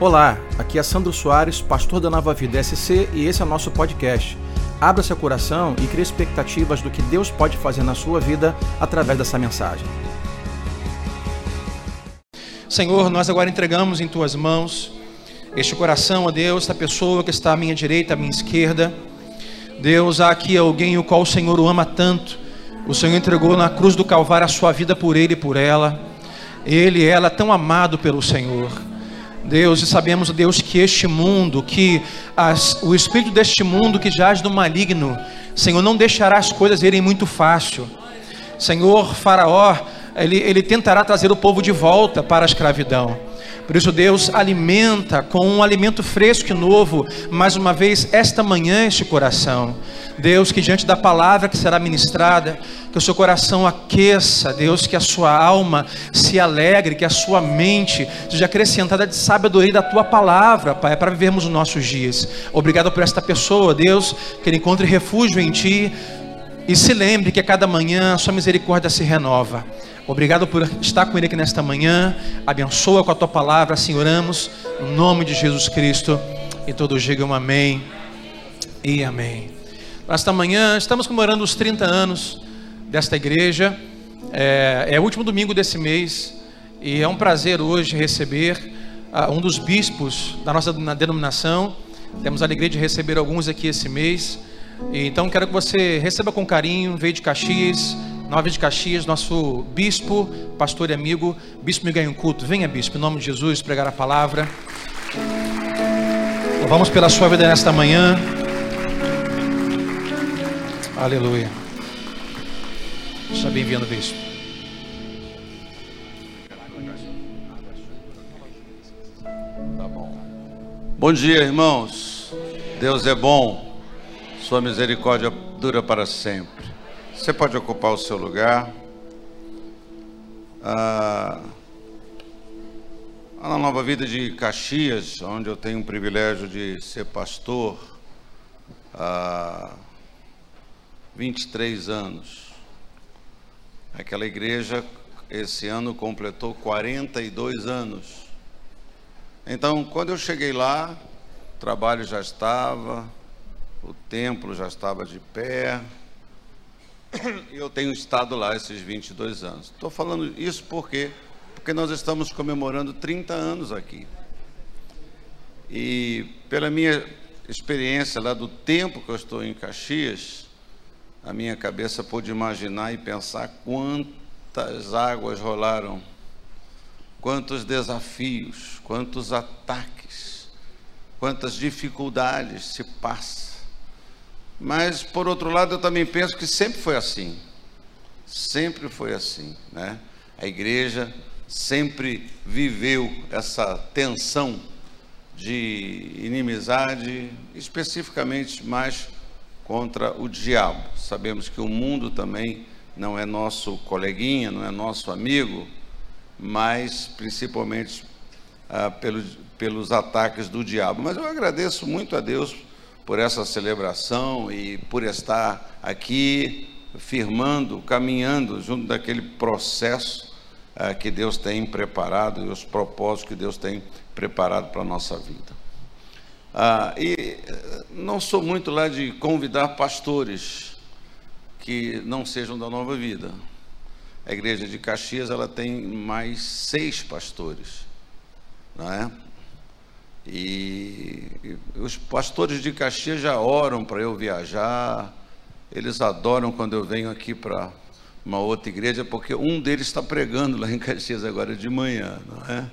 Olá, aqui é Sandro Soares, pastor da Nova Vida SC e esse é o nosso podcast. Abra seu coração e crie expectativas do que Deus pode fazer na sua vida através dessa mensagem. Senhor, nós agora entregamos em tuas mãos este coração, ó Deus, esta pessoa que está à minha direita, à minha esquerda. Deus, há aqui alguém o qual o Senhor o ama tanto. O Senhor entregou na cruz do Calvário a sua vida por ele e por ela. Ele e ela tão amado pelo Senhor. Deus, e sabemos, Deus, que este mundo, que as, o espírito deste mundo que jaz no maligno, Senhor, não deixará as coisas irem muito fácil. Senhor, Faraó, ele, ele tentará trazer o povo de volta para a escravidão. Por isso, Deus alimenta com um alimento fresco e novo, mais uma vez, esta manhã, este coração. Deus, que diante da palavra que será ministrada, que o seu coração aqueça, Deus, que a sua alma se alegre, que a sua mente seja acrescentada de sabedoria da tua palavra, Pai, para vivermos os nossos dias. Obrigado por esta pessoa, Deus, que ele encontre refúgio em ti e se lembre que a cada manhã a sua misericórdia se renova. Obrigado por estar com ele aqui nesta manhã. Abençoa com a tua palavra, assim oramos, no nome de Jesus Cristo. E todos digam amém e amém. Nesta manhã estamos comemorando os 30 anos desta igreja. É, é o último domingo desse mês e é um prazer hoje receber uh, um dos bispos da nossa denominação. Temos a alegria de receber alguns aqui esse mês. E, então quero que você receba com carinho, veio de Caxias, Nova de Caxias, nosso bispo, pastor e amigo, bispo Miguel Culto. Venha, bispo, em nome de Jesus, pregar a palavra. Vamos pela sua vida nesta manhã. Aleluia. Seja bem-vindo, bispo. Tá bom. Bom dia, irmãos. Deus é bom. Sua misericórdia dura para sempre. Você pode ocupar o seu lugar. Ah, na Nova Vida de Caxias, onde eu tenho o privilégio de ser pastor há 23 anos. Aquela igreja esse ano completou 42 anos. Então, quando eu cheguei lá, o trabalho já estava, o templo já estava de pé, eu tenho estado lá esses 22 anos. Estou falando isso porque porque nós estamos comemorando 30 anos aqui. E pela minha experiência lá do tempo que eu estou em Caxias, a minha cabeça pôde imaginar e pensar quantas águas rolaram, quantos desafios, quantos ataques, quantas dificuldades se passam mas, por outro lado, eu também penso que sempre foi assim. Sempre foi assim, né? A igreja sempre viveu essa tensão de inimizade, especificamente mais contra o diabo. Sabemos que o mundo também não é nosso coleguinha, não é nosso amigo, mas principalmente ah, pelos, pelos ataques do diabo. Mas eu agradeço muito a Deus por essa celebração e por estar aqui firmando, caminhando junto daquele processo uh, que Deus tem preparado e os propósitos que Deus tem preparado para a nossa vida. Uh, e eh, não sou muito lá de convidar pastores que não sejam da nova vida. A igreja de Caxias ela tem mais seis pastores, não é? E, os pastores de Caxias já oram para eu viajar, eles adoram quando eu venho aqui para uma outra igreja, porque um deles está pregando lá em Caxias agora de manhã, não é?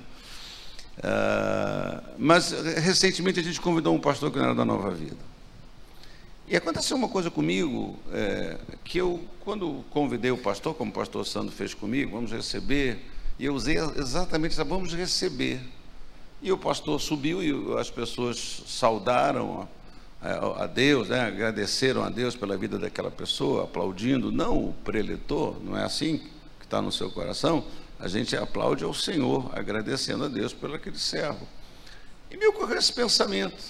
Uh, mas recentemente a gente convidou um pastor que não era da Nova Vida. E aconteceu uma coisa comigo, é, que eu, quando convidei o pastor, como o pastor Sandro fez comigo, vamos receber, e eu usei exatamente essa, vamos receber. E o pastor subiu e as pessoas saudaram a, a Deus, né? agradeceram a Deus pela vida daquela pessoa, aplaudindo, não o preletor, não é assim que está no seu coração? A gente aplaude ao Senhor, agradecendo a Deus pelo aquele servo. E me ocorreu esse pensamento.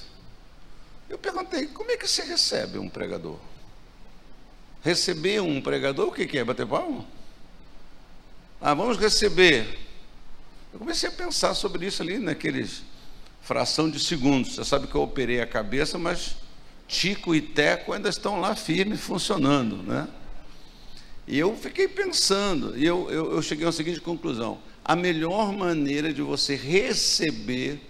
Eu perguntei, como é que se recebe um pregador? Receber um pregador, o que é? Bater palma? Ah, vamos receber. Eu comecei a pensar sobre isso ali naqueles fração de segundos. Você sabe que eu operei a cabeça, mas Tico e Teco ainda estão lá firmes, funcionando, né? E eu fiquei pensando, e eu, eu, eu cheguei à seguinte conclusão: a melhor maneira de você receber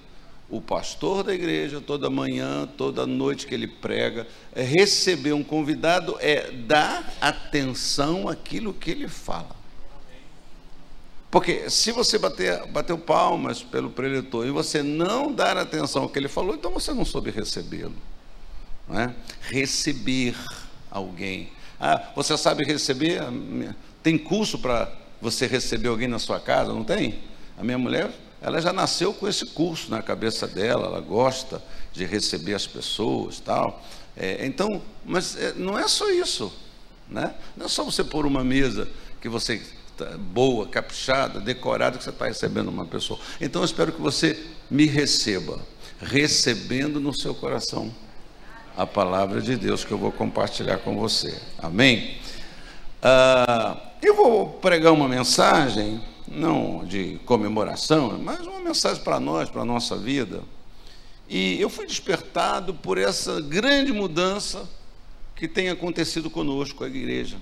o pastor da igreja toda manhã, toda noite que ele prega, é receber um convidado, é dar atenção àquilo que ele fala. Porque se você bater, bateu palmas pelo preletor e você não dar atenção ao que ele falou, então você não soube recebê-lo. Não é? Receber alguém. Ah, você sabe receber? Tem curso para você receber alguém na sua casa? Não tem? A minha mulher ela já nasceu com esse curso na cabeça dela, ela gosta de receber as pessoas, tal. É, então, mas é, não é só isso, né? Não é só você pôr uma mesa que você boa, caprichada, decorada que você está recebendo uma pessoa. Então, eu espero que você me receba, recebendo no seu coração a palavra de Deus que eu vou compartilhar com você. Amém? Ah, eu vou pregar uma mensagem não de comemoração, mas uma mensagem para nós, para a nossa vida. E eu fui despertado por essa grande mudança que tem acontecido conosco, a igreja.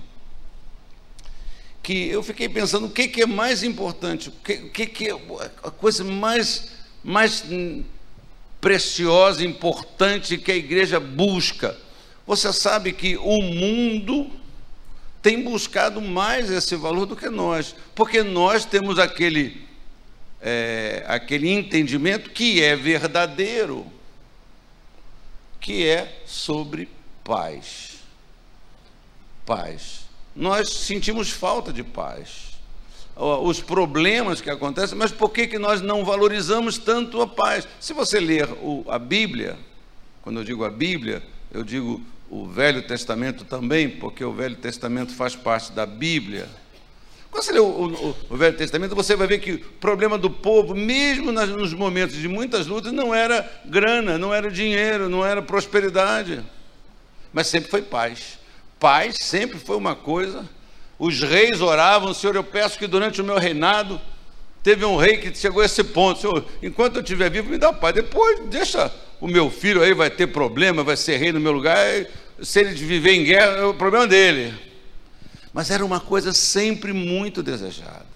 Que eu fiquei pensando o que, que é mais importante, o que, que, que é a coisa mais, mais preciosa, importante que a igreja busca. Você sabe que o mundo tem buscado mais esse valor do que nós, porque nós temos aquele, é, aquele entendimento que é verdadeiro, que é sobre paz. Paz. Nós sentimos falta de paz. Os problemas que acontecem, mas por que, que nós não valorizamos tanto a paz? Se você ler a Bíblia, quando eu digo a Bíblia, eu digo o Velho Testamento também, porque o Velho Testamento faz parte da Bíblia. Quando você lê o, o, o Velho Testamento, você vai ver que o problema do povo, mesmo nas, nos momentos de muitas lutas, não era grana, não era dinheiro, não era prosperidade, mas sempre foi paz. Paz sempre foi uma coisa. Os reis oravam, Senhor, eu peço que durante o meu reinado teve um rei que chegou a esse ponto, Senhor, enquanto eu estiver vivo, me dá paz. Depois, deixa o meu filho aí vai ter problema, vai ser rei no meu lugar, se ele viver em guerra, é o problema dele. Mas era uma coisa sempre muito desejada,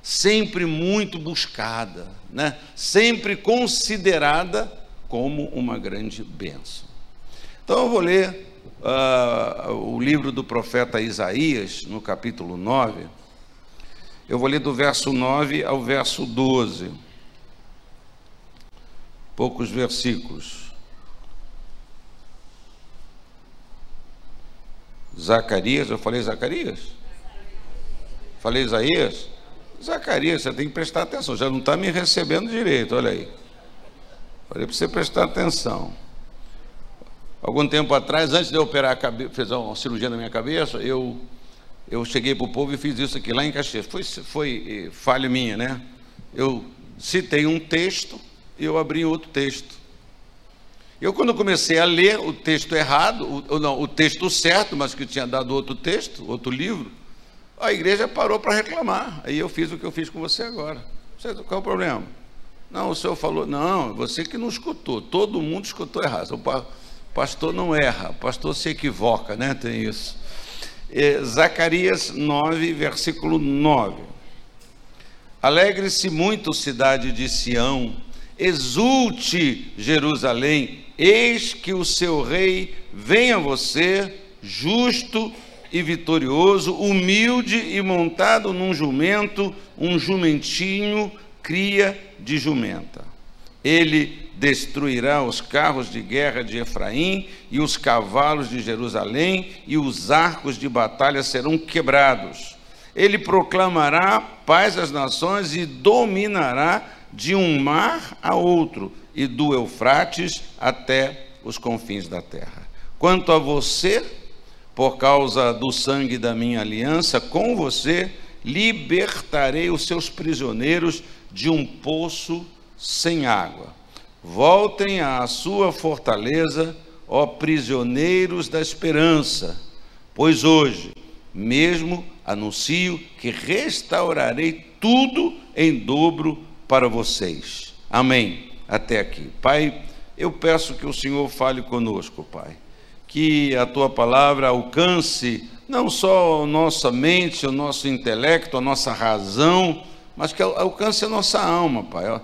sempre muito buscada, né? sempre considerada como uma grande bênção. Então eu vou ler uh, o livro do profeta Isaías, no capítulo 9. Eu vou ler do verso 9 ao verso 12 poucos versículos. Zacarias, eu falei Zacarias? Falei Isaías? Zacarias, você tem que prestar atenção, já não está me recebendo direito, olha aí. Falei para você prestar atenção. Algum tempo atrás, antes de eu operar a cabeça, fazer uma cirurgia na minha cabeça, eu, eu cheguei para o povo e fiz isso aqui lá em Caxias. Foi, foi eh, falha minha, né? Eu citei um texto eu abri outro texto. Eu, quando comecei a ler o texto errado, ou não, o texto certo, mas que tinha dado outro texto, outro livro, a igreja parou para reclamar. Aí eu fiz o que eu fiz com você agora. Qual é o problema? Não, o senhor falou, não, você que não escutou, todo mundo escutou errado. Pastor não erra, pastor se equivoca, né? Tem isso. É, Zacarias 9, versículo 9. Alegre-se muito, cidade de Sião, Exulte, Jerusalém, eis que o seu rei vem a você, justo e vitorioso, humilde e montado num jumento, um jumentinho, cria de jumenta. Ele destruirá os carros de guerra de Efraim e os cavalos de Jerusalém, e os arcos de batalha serão quebrados. Ele proclamará paz às nações e dominará de um mar a outro e do Eufrates até os confins da terra. Quanto a você, por causa do sangue da minha aliança com você, libertarei os seus prisioneiros de um poço sem água. Voltem à sua fortaleza, ó prisioneiros da esperança, pois hoje mesmo anuncio que restaurarei tudo em dobro para vocês. Amém. até aqui. Pai, eu peço que o Senhor fale conosco, Pai. Que a tua palavra alcance não só a nossa mente, o nosso intelecto, a nossa razão, mas que alcance a nossa alma, Pai.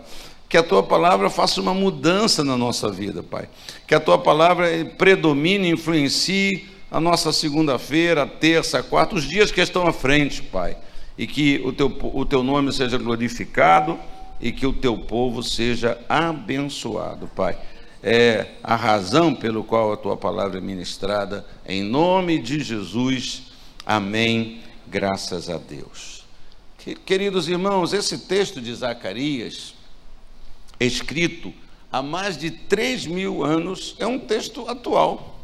Que a tua palavra faça uma mudança na nossa vida, Pai. Que a tua palavra predomine, influencie a nossa segunda-feira, terça, quarta, os dias que estão à frente, Pai. E que o teu, o teu nome seja glorificado e que o teu povo seja abençoado, Pai. É a razão pelo qual a tua palavra é ministrada, em nome de Jesus. Amém. Graças a Deus. Queridos irmãos, esse texto de Zacarias, escrito há mais de 3 mil anos, é um texto atual,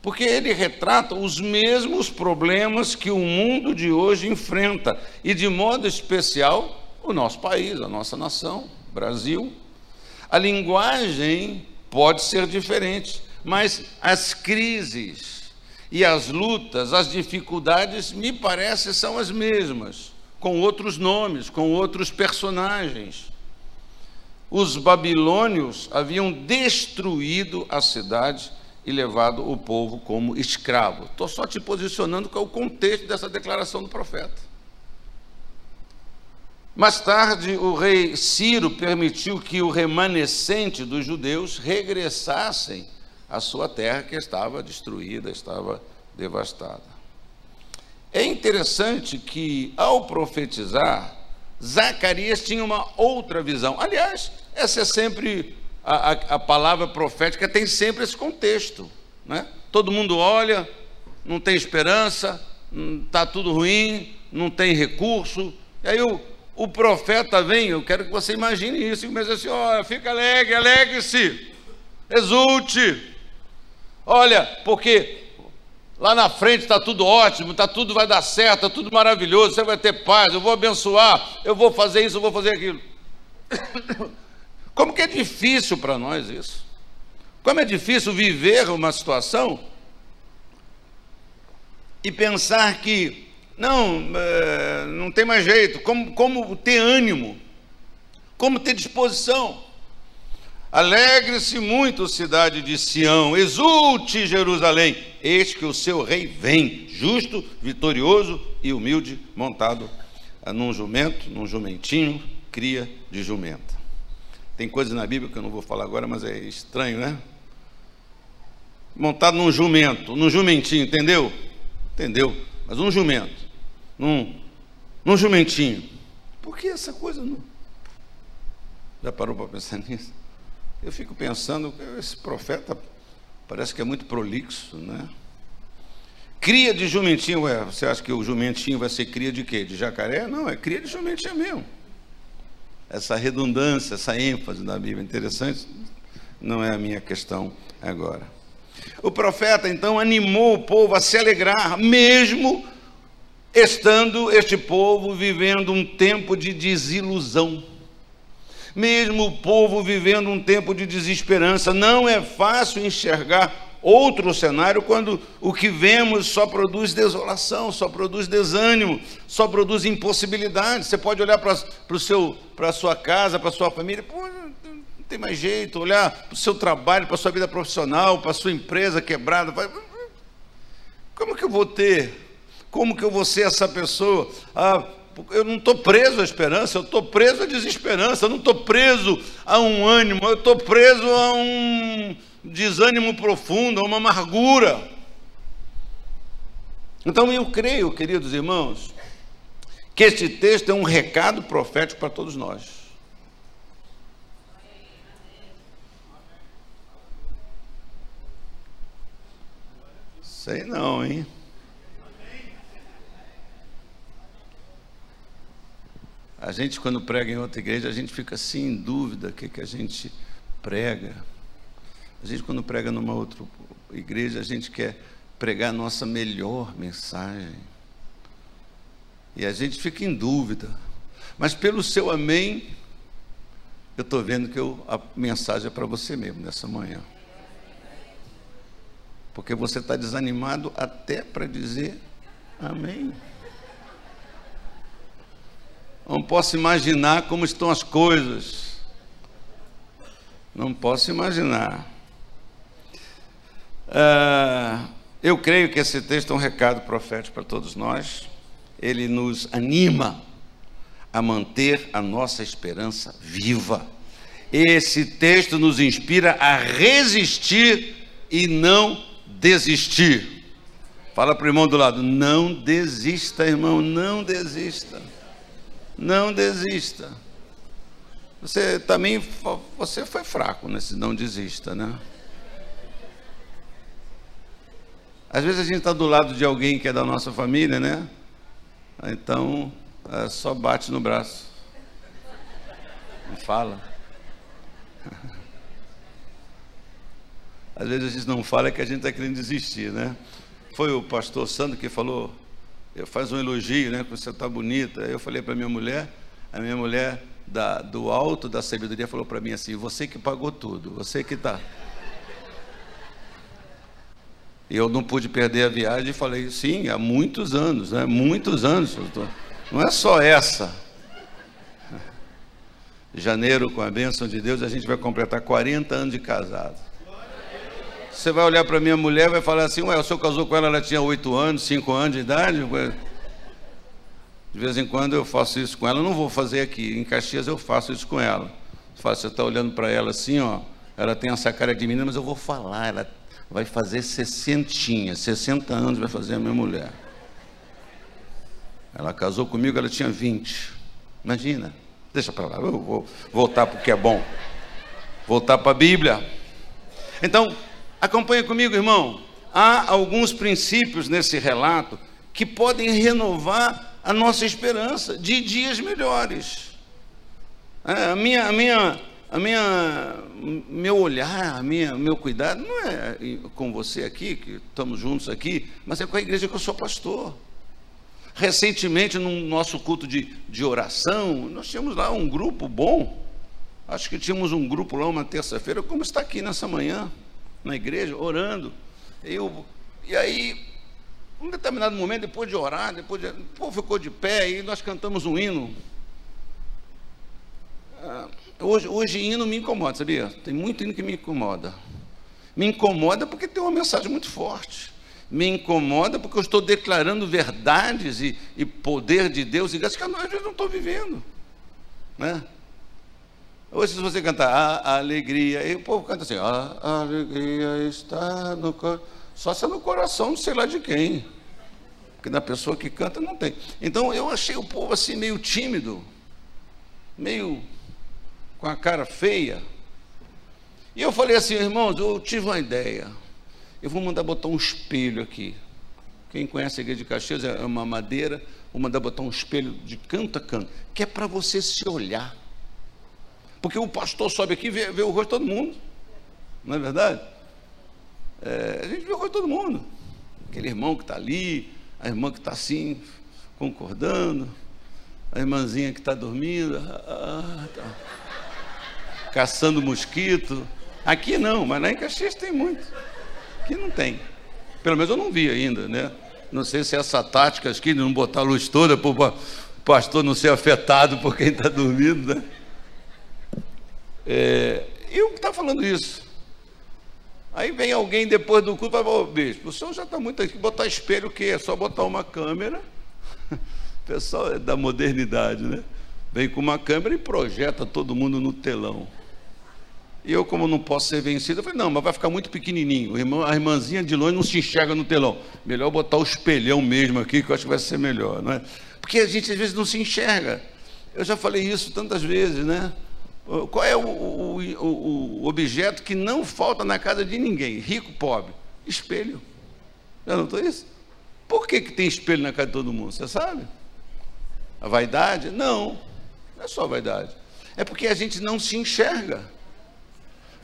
porque ele retrata os mesmos problemas que o mundo de hoje enfrenta, e de modo especial o nosso país, a nossa nação, Brasil. A linguagem pode ser diferente, mas as crises e as lutas, as dificuldades, me parece, são as mesmas com outros nomes, com outros personagens. Os babilônios haviam destruído a cidade e levado o povo como escravo. Estou só te posicionando com o contexto dessa declaração do profeta. Mais tarde, o rei Ciro permitiu que o remanescente dos judeus regressassem à sua terra que estava destruída, estava devastada. É interessante que, ao profetizar, Zacarias tinha uma outra visão. Aliás, essa é sempre a, a, a palavra profética, tem sempre esse contexto. Né? Todo mundo olha, não tem esperança, está tudo ruim, não tem recurso. E aí o, o profeta vem, eu quero que você imagine isso, e começa assim: olha, fica alegre, alegre-se, exulte. Olha, porque Lá na frente está tudo ótimo, está tudo vai dar certo, está tudo maravilhoso, você vai ter paz, eu vou abençoar, eu vou fazer isso, eu vou fazer aquilo. Como que é difícil para nós isso? Como é difícil viver uma situação e pensar que não, é, não tem mais jeito, como, como ter ânimo, como ter disposição. Alegre-se muito, cidade de Sião, exulte Jerusalém, eis que o seu rei vem, justo, vitorioso e humilde, montado num jumento, num jumentinho, cria de jumenta. Tem coisas na Bíblia que eu não vou falar agora, mas é estranho, né? Montado num jumento, num jumentinho, entendeu? Entendeu? Mas um jumento, num, num jumentinho. Por que essa coisa não? Já parou para pensar nisso? Eu fico pensando, esse profeta parece que é muito prolixo, né? Cria de jumentinho, ué, você acha que o jumentinho vai ser cria de quê? De jacaré? Não, é cria de jumentinho mesmo. Essa redundância, essa ênfase da Bíblia, interessante, não é a minha questão agora. O profeta então animou o povo a se alegrar, mesmo estando este povo vivendo um tempo de desilusão mesmo o povo vivendo um tempo de desesperança. Não é fácil enxergar outro cenário quando o que vemos só produz desolação, só produz desânimo, só produz impossibilidade. Você pode olhar para a sua casa, para a sua família, pô, não tem mais jeito, olhar para o seu trabalho, para a sua vida profissional, para a sua empresa quebrada. Como que eu vou ter? Como que eu vou ser essa pessoa? Ah, eu não estou preso à esperança, eu estou preso à desesperança, eu não estou preso a um ânimo, eu estou preso a um desânimo profundo, a uma amargura. Então eu creio, queridos irmãos, que este texto é um recado profético para todos nós. Sei não, hein? A gente, quando prega em outra igreja, a gente fica assim em dúvida o que, que a gente prega. A gente, quando prega numa outra igreja, a gente quer pregar a nossa melhor mensagem. E a gente fica em dúvida. Mas pelo seu amém, eu estou vendo que eu, a mensagem é para você mesmo nessa manhã. Porque você está desanimado até para dizer amém. Não posso imaginar como estão as coisas. Não posso imaginar. Ah, eu creio que esse texto é um recado profético para todos nós. Ele nos anima a manter a nossa esperança viva. Esse texto nos inspira a resistir e não desistir. Fala para o irmão do lado: não desista, irmão, não desista. Não desista. Você também você foi fraco nesse não desista, né? Às vezes a gente está do lado de alguém que é da nossa família, né? Então é, só bate no braço. Não fala. Às vezes a gente não fala é que a gente está querendo desistir, né? Foi o pastor Sandro que falou, faz um elogio, né? Que você está bonita. Eu falei para minha mulher, a minha mulher da, do alto da sabedoria falou para mim assim: você que pagou tudo, você que está. Eu não pude perder a viagem e falei, sim, há muitos anos, né? Muitos anos. Não é só essa. Janeiro, com a bênção de Deus, a gente vai completar 40 anos de casado. Você vai olhar para minha mulher e vai falar assim: Ué, o senhor casou com ela, ela tinha 8 anos, 5 anos de idade? De vez em quando eu faço isso com ela, não vou fazer aqui. Em Caxias eu faço isso com ela. Você está olhando para ela assim, ó. Ela tem essa cara de menina, mas eu vou falar. Ela vai fazer 60, 60 anos vai fazer a minha mulher. Ela casou comigo, ela tinha 20. Imagina. Deixa para lá, eu vou voltar porque é bom. Voltar para a Bíblia. Então, Acompanhe comigo, irmão. Há alguns princípios nesse relato que podem renovar a nossa esperança de dias melhores. É, a minha, a minha, a minha, meu olhar, a minha, meu cuidado não é com você aqui, que estamos juntos aqui, mas é com a igreja que eu sou pastor. Recentemente, no nosso culto de, de oração, nós tínhamos lá um grupo bom. Acho que tínhamos um grupo lá uma terça-feira, como está aqui nessa manhã na igreja, orando. Eu, e aí, um determinado momento, depois de orar, depois de, o povo ficou de pé e nós cantamos um hino. Ah, hoje, hoje hino me incomoda, sabia? Tem muito hino que me incomoda. Me incomoda porque tem uma mensagem muito forte. Me incomoda porque eu estou declarando verdades e, e poder de Deus e graças que nós não estou vivendo. Né? Hoje, se você cantar a alegria, e o povo canta assim: a alegria está no coração. Só se é no coração, não sei lá de quem. Porque na pessoa que canta não tem. Então eu achei o povo assim meio tímido, meio com a cara feia. E eu falei assim, irmãos, eu tive uma ideia. Eu vou mandar botar um espelho aqui. Quem conhece a igreja de Caxias é uma madeira, vou mandar botar um espelho de canto a canto, que é para você se olhar. Porque o pastor sobe aqui e vê, vê o rosto de todo mundo. Não é verdade? É, a gente vê o rosto de todo mundo. Aquele irmão que está ali, a irmã que está assim, concordando, a irmãzinha que está dormindo, ah, tá. Caçando mosquito. Aqui não, mas lá em Caxias tem muito. Aqui não tem. Pelo menos eu não vi ainda, né? Não sei se essa tática aqui de não botar a luz toda para o pastor não ser afetado por quem está dormindo, né? É, eu que está falando isso. Aí vem alguém depois do culto e fala, ô bispo, o senhor já está muito aqui, botar espelho o quê? É só botar uma câmera. O pessoal é da modernidade, né? Vem com uma câmera e projeta todo mundo no telão. E eu, como não posso ser vencido, eu falei, não, mas vai ficar muito pequenininho. A irmãzinha de longe não se enxerga no telão. Melhor botar o espelhão mesmo aqui, que eu acho que vai ser melhor, não é? Porque a gente às vezes não se enxerga. Eu já falei isso tantas vezes, né? Qual é o, o, o, objeto que não falta na casa de ninguém, rico, pobre? Espelho. Já notou isso? Por que, que tem espelho na casa de todo mundo? Você sabe? A vaidade? Não, não é só vaidade. É porque a gente não se enxerga.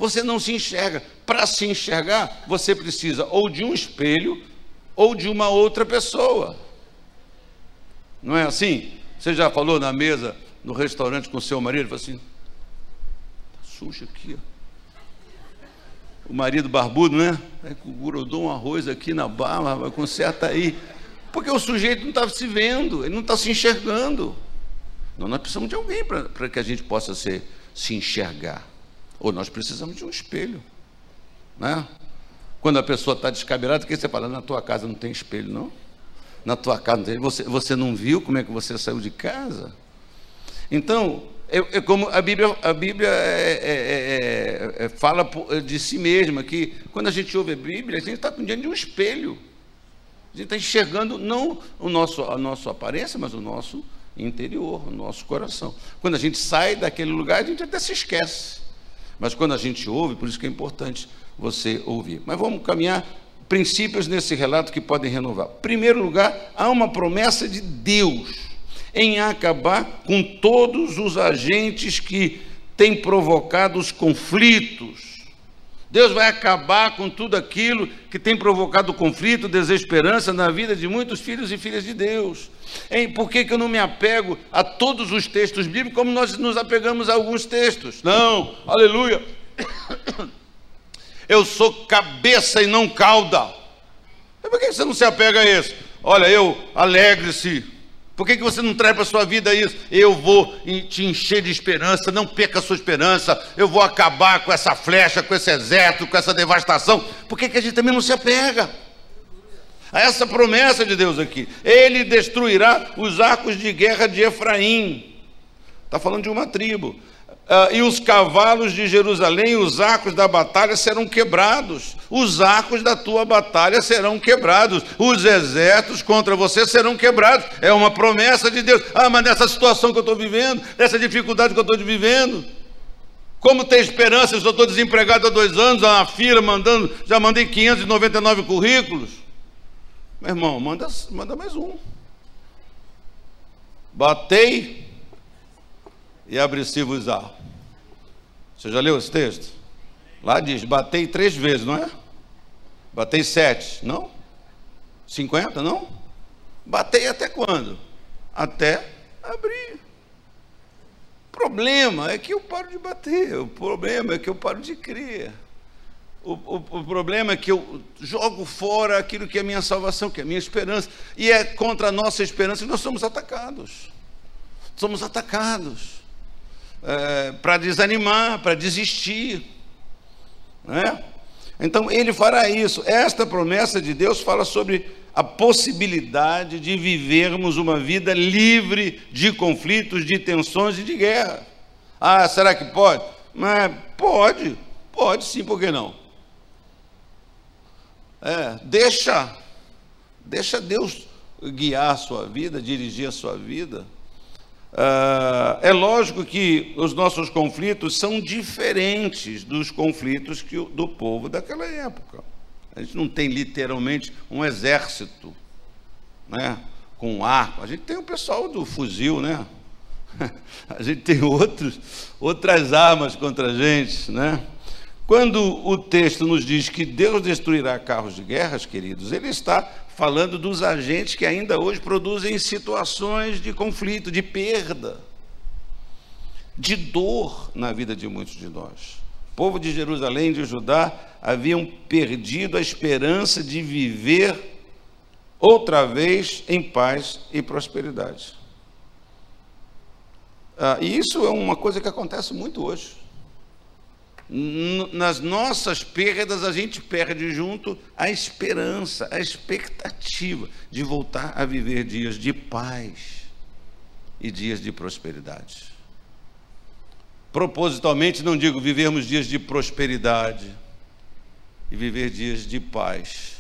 Você não se enxerga. Para se enxergar, você precisa ou de um espelho ou de uma outra pessoa. Não é assim? Você já falou na mesa, no restaurante com seu marido, falou assim: suja aqui, ó. O marido barbudo, né? É, grudou um arroz aqui na barba, conserta aí. Porque o sujeito não estava se vendo, ele não está se enxergando. Nós precisamos de alguém para que a gente possa ser, se enxergar. Ou nós precisamos de um espelho. Né? Quando a pessoa está descabelada, o que você fala? Na tua casa não tem espelho, não? Na tua casa não tem. Você, você não viu como é que você saiu de casa? Então, é, é como a Bíblia, a Bíblia é, é, é, é fala de si mesma, que quando a gente ouve a Bíblia, a gente está diante de um espelho. A gente está enxergando não o nosso, a nossa aparência, mas o nosso interior, o nosso coração. Quando a gente sai daquele lugar, a gente até se esquece. Mas quando a gente ouve, por isso que é importante você ouvir. Mas vamos caminhar princípios nesse relato que podem renovar. Em primeiro lugar, há uma promessa de Deus em acabar com todos os agentes que têm provocado os conflitos. Deus vai acabar com tudo aquilo que tem provocado conflito, desesperança na vida de muitos filhos e filhas de Deus. Hein, por que, que eu não me apego a todos os textos bíblicos como nós nos apegamos a alguns textos? Não, aleluia. Eu sou cabeça e não cauda. Por que você não se apega a isso? Olha, eu, alegre-se por que, que você não traz para a sua vida isso? Eu vou te encher de esperança, não perca a sua esperança, eu vou acabar com essa flecha, com esse exército, com essa devastação. Por que, que a gente também não se apega? A essa promessa de Deus aqui. Ele destruirá os arcos de guerra de Efraim. Está falando de uma tribo. Uh, e os cavalos de Jerusalém, os arcos da batalha serão quebrados, os arcos da tua batalha serão quebrados, os exércitos contra você serão quebrados. É uma promessa de Deus. Ah, mas nessa situação que eu estou vivendo, nessa dificuldade que eu estou vivendo, como ter esperança se eu estou desempregado há dois anos, a fila mandando, já mandei 599 currículos. Meu irmão, manda, manda mais um. Batei e abri-se-vos-á. Você já leu esse texto? Lá diz: batei três vezes, não é? Batei sete, não? Cinquenta, não? Batei até quando? Até abrir. O problema é que eu paro de bater, o problema é que eu paro de crer. O, o, o, problema é que eu jogo fora aquilo que é minha salvação, que é minha esperança, e é contra a nossa esperança que nós somos atacados. Somos atacados é, para desanimar, para desistir. Né? Então ele fará isso. Esta promessa de Deus fala sobre a possibilidade de vivermos uma vida livre de conflitos, de tensões e de guerra. Ah, será que pode? Mas pode, pode sim, por que não? É, deixa, deixa Deus guiar a sua vida, dirigir a sua vida. Uh, é lógico que os nossos conflitos são diferentes dos conflitos que, do povo daquela época. A gente não tem literalmente um exército né, com arco. A gente tem o pessoal do fuzil, né? A gente tem outros, outras armas contra a gente, né? Quando o texto nos diz que Deus destruirá carros de guerras, queridos, ele está falando dos agentes que ainda hoje produzem situações de conflito, de perda, de dor na vida de muitos de nós. O povo de Jerusalém, de Judá, haviam perdido a esperança de viver outra vez em paz e prosperidade. Ah, e isso é uma coisa que acontece muito hoje nas nossas perdas, a gente perde junto a esperança, a expectativa de voltar a viver dias de paz e dias de prosperidade. Propositalmente, não digo vivermos dias de prosperidade e viver dias de paz,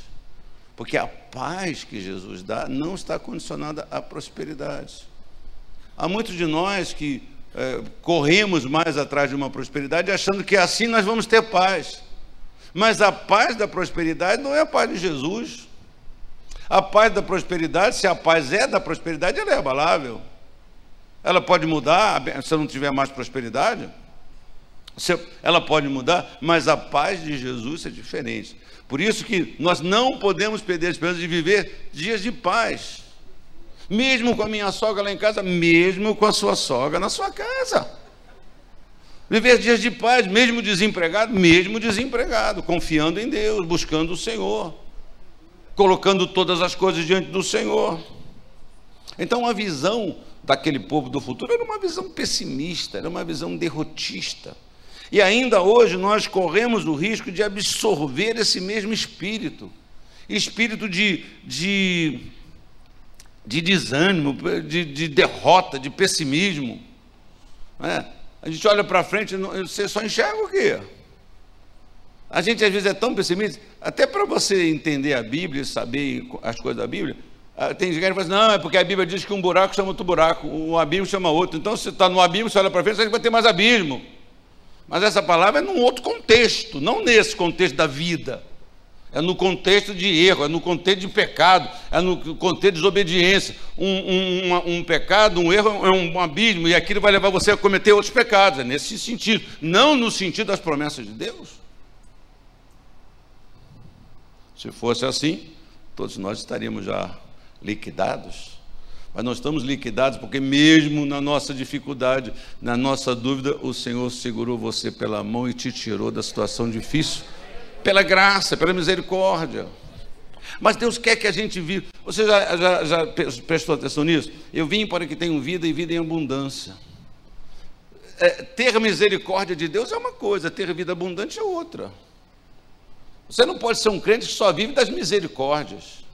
porque a paz que Jesus dá não está condicionada à prosperidade. Há muitos de nós que é, corremos mais atrás de uma prosperidade achando que assim nós vamos ter paz. Mas a paz da prosperidade não é a paz de Jesus. A paz da prosperidade, se a paz é da prosperidade, ela é abalável. Ela pode mudar se não tiver mais prosperidade. Ela pode mudar, mas a paz de Jesus é diferente. Por isso que nós não podemos perder a esperança de viver dias de paz mesmo com a minha sogra lá em casa, mesmo com a sua sogra na sua casa. Viver dias de paz, mesmo desempregado, mesmo desempregado, confiando em Deus, buscando o Senhor, colocando todas as coisas diante do Senhor. Então a visão daquele povo do futuro era uma visão pessimista, era uma visão derrotista. E ainda hoje nós corremos o risco de absorver esse mesmo espírito espírito de, de, de desânimo, de, de derrota, de pessimismo. É? A gente olha para frente, você só enxerga o quê? A gente às vezes é tão pessimista, até para você entender a Bíblia, saber as coisas da Bíblia, ah, tem gente que fala assim, não, é porque a Bíblia diz que um buraco chama outro buraco, um abismo chama outro. Então, se está no abismo, você olha para frente, você vai ter mais abismo. Mas essa palavra é num outro contexto, não nesse contexto da vida. É no contexto de erro, é no contexto de pecado, é no contexto de desobediência. Um, um, um, pecado, um erro é um abismo, e aquilo vai levar você a cometer outros pecados. É nesse sentido, não no sentido das promessas de Deus. Se fosse assim, todos nós estaríamos já liquidados. Mas nós estamos liquidados porque, mesmo na nossa dificuldade, na nossa dúvida, o Senhor segurou você pela mão e te tirou da situação difícil pela graça, pela misericórdia. Mas Deus quer que a gente viva. Você já, já, já prestou atenção nisso? Eu vim para que tenham vida e vida em abundância. É, ter misericórdia de Deus é uma coisa, ter vida abundante é outra. Você não pode ser um crente que só vive das misericórdias,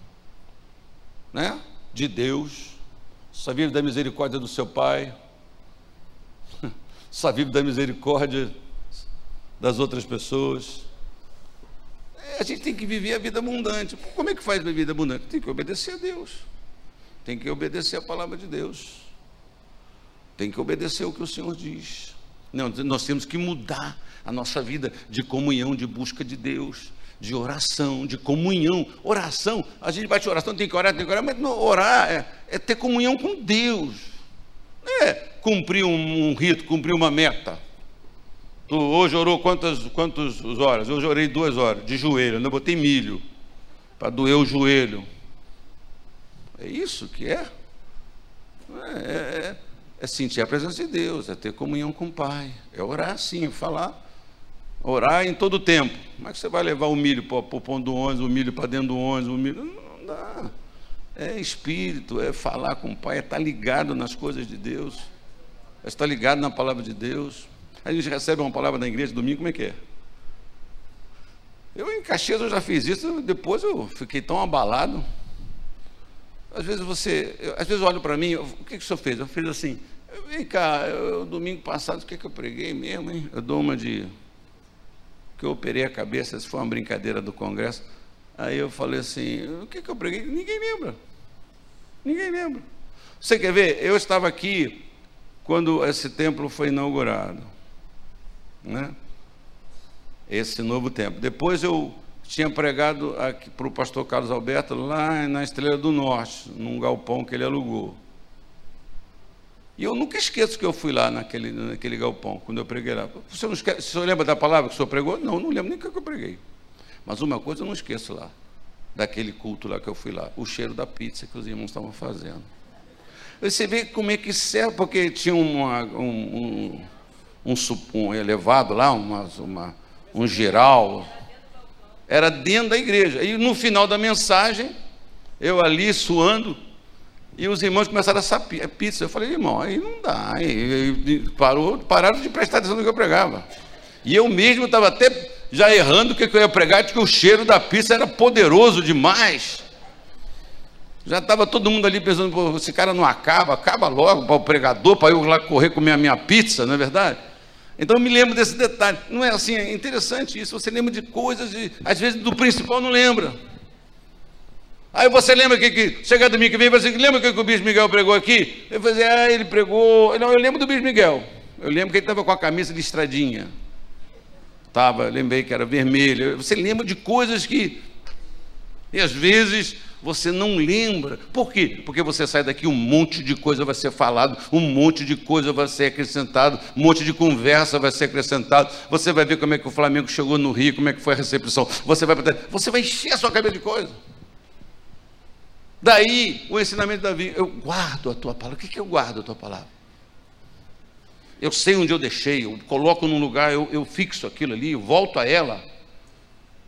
né? De Deus, só vive da misericórdia do seu pai, só vive da misericórdia das outras pessoas a gente tem que viver a vida abundante. Como é que faz a vida abundante? Tem que obedecer a Deus. Tem que obedecer a palavra de Deus. Tem que obedecer o que o Senhor diz. Não, nós temos que mudar a nossa vida de comunhão, de busca de Deus, de oração, de comunhão. Oração, a gente bate oração, tem que orar, tem que orar, mas não, orar é, é ter comunhão com Deus. É cumprir um, um rito, cumprir uma meta. Tu hoje orou quantas, quantas horas? Hoje orei duas horas, de joelho. Eu botei milho, para doer o joelho. É isso que é? É, é, é sentir a presença de Deus, é ter comunhão com o Pai. É orar sim, falar. Orar em todo o tempo. Como é que você vai levar o milho para o ponto do ônibus, o milho para dentro do ônibus? O milho? Não dá. É espírito, é falar com o Pai, é estar ligado nas coisas de Deus, é estar ligado na palavra de Deus. A gente recebe uma palavra da igreja domingo, como é que é? Eu em Caxias eu já fiz isso, depois eu fiquei tão abalado. Às vezes você, eu, às vezes olho para mim, eu, o que, que o senhor fez? Eu fiz assim, vem cá, eu, domingo passado, o que, que eu preguei mesmo, hein? Eu dou uma de. que eu operei a cabeça, se foi uma brincadeira do Congresso. Aí eu falei assim, o que, que eu preguei? Ninguém lembra. Ninguém lembra. Você quer ver? Eu estava aqui quando esse templo foi inaugurado né? esse novo tempo. Depois eu tinha pregado para o pastor Carlos Alberto lá na Estrela do Norte, num galpão que ele alugou. E eu nunca esqueço que eu fui lá naquele, naquele galpão, quando eu preguei lá. Você não esquece, o senhor lembra da palavra que o senhor pregou? Não, não lembro nem o que eu preguei. Mas uma coisa eu não esqueço lá, daquele culto lá que eu fui lá, o cheiro da pizza que os irmãos estavam fazendo. Você vê como é que serve, porque tinha uma, um, um um, um elevado lá, uma, uma, um geral. Era dentro da igreja. E no final da mensagem, eu ali suando, e os irmãos começaram a sapir pizza. Eu falei, irmão, aí não dá. Aí parou, pararam de prestar atenção no que eu pregava. E eu mesmo estava até já errando o que eu ia pregar, de que o cheiro da pizza era poderoso demais. Já estava todo mundo ali pensando, esse cara não acaba, acaba logo para o pregador, para eu lá correr comer a minha pizza, não é verdade? Então eu me lembro desse detalhe. Não é assim, é interessante isso. Você lembra de coisas, e às vezes do principal não lembra. Aí você lembra que, que chega domingo que vem, você lembra que, que o Bispo Miguel pregou aqui? Eu falei, ah, ele pregou. Não, eu lembro do Bispo Miguel. Eu lembro que ele estava com a camisa de estradinha. Estava, lembrei que era vermelho. Você lembra de coisas que. E às vezes você não lembra. Por quê? Porque você sai daqui, um monte de coisa vai ser falado, um monte de coisa vai ser acrescentado, um monte de conversa vai ser acrescentado. Você vai ver como é que o Flamengo chegou no Rio, como é que foi a recepção. Você vai, você vai encher a sua cabeça de coisa. Daí o ensinamento de Davi, eu guardo a tua palavra. O que, que eu guardo a tua palavra? Eu sei onde eu deixei, eu coloco num lugar, eu, eu fixo aquilo ali, eu volto a ela.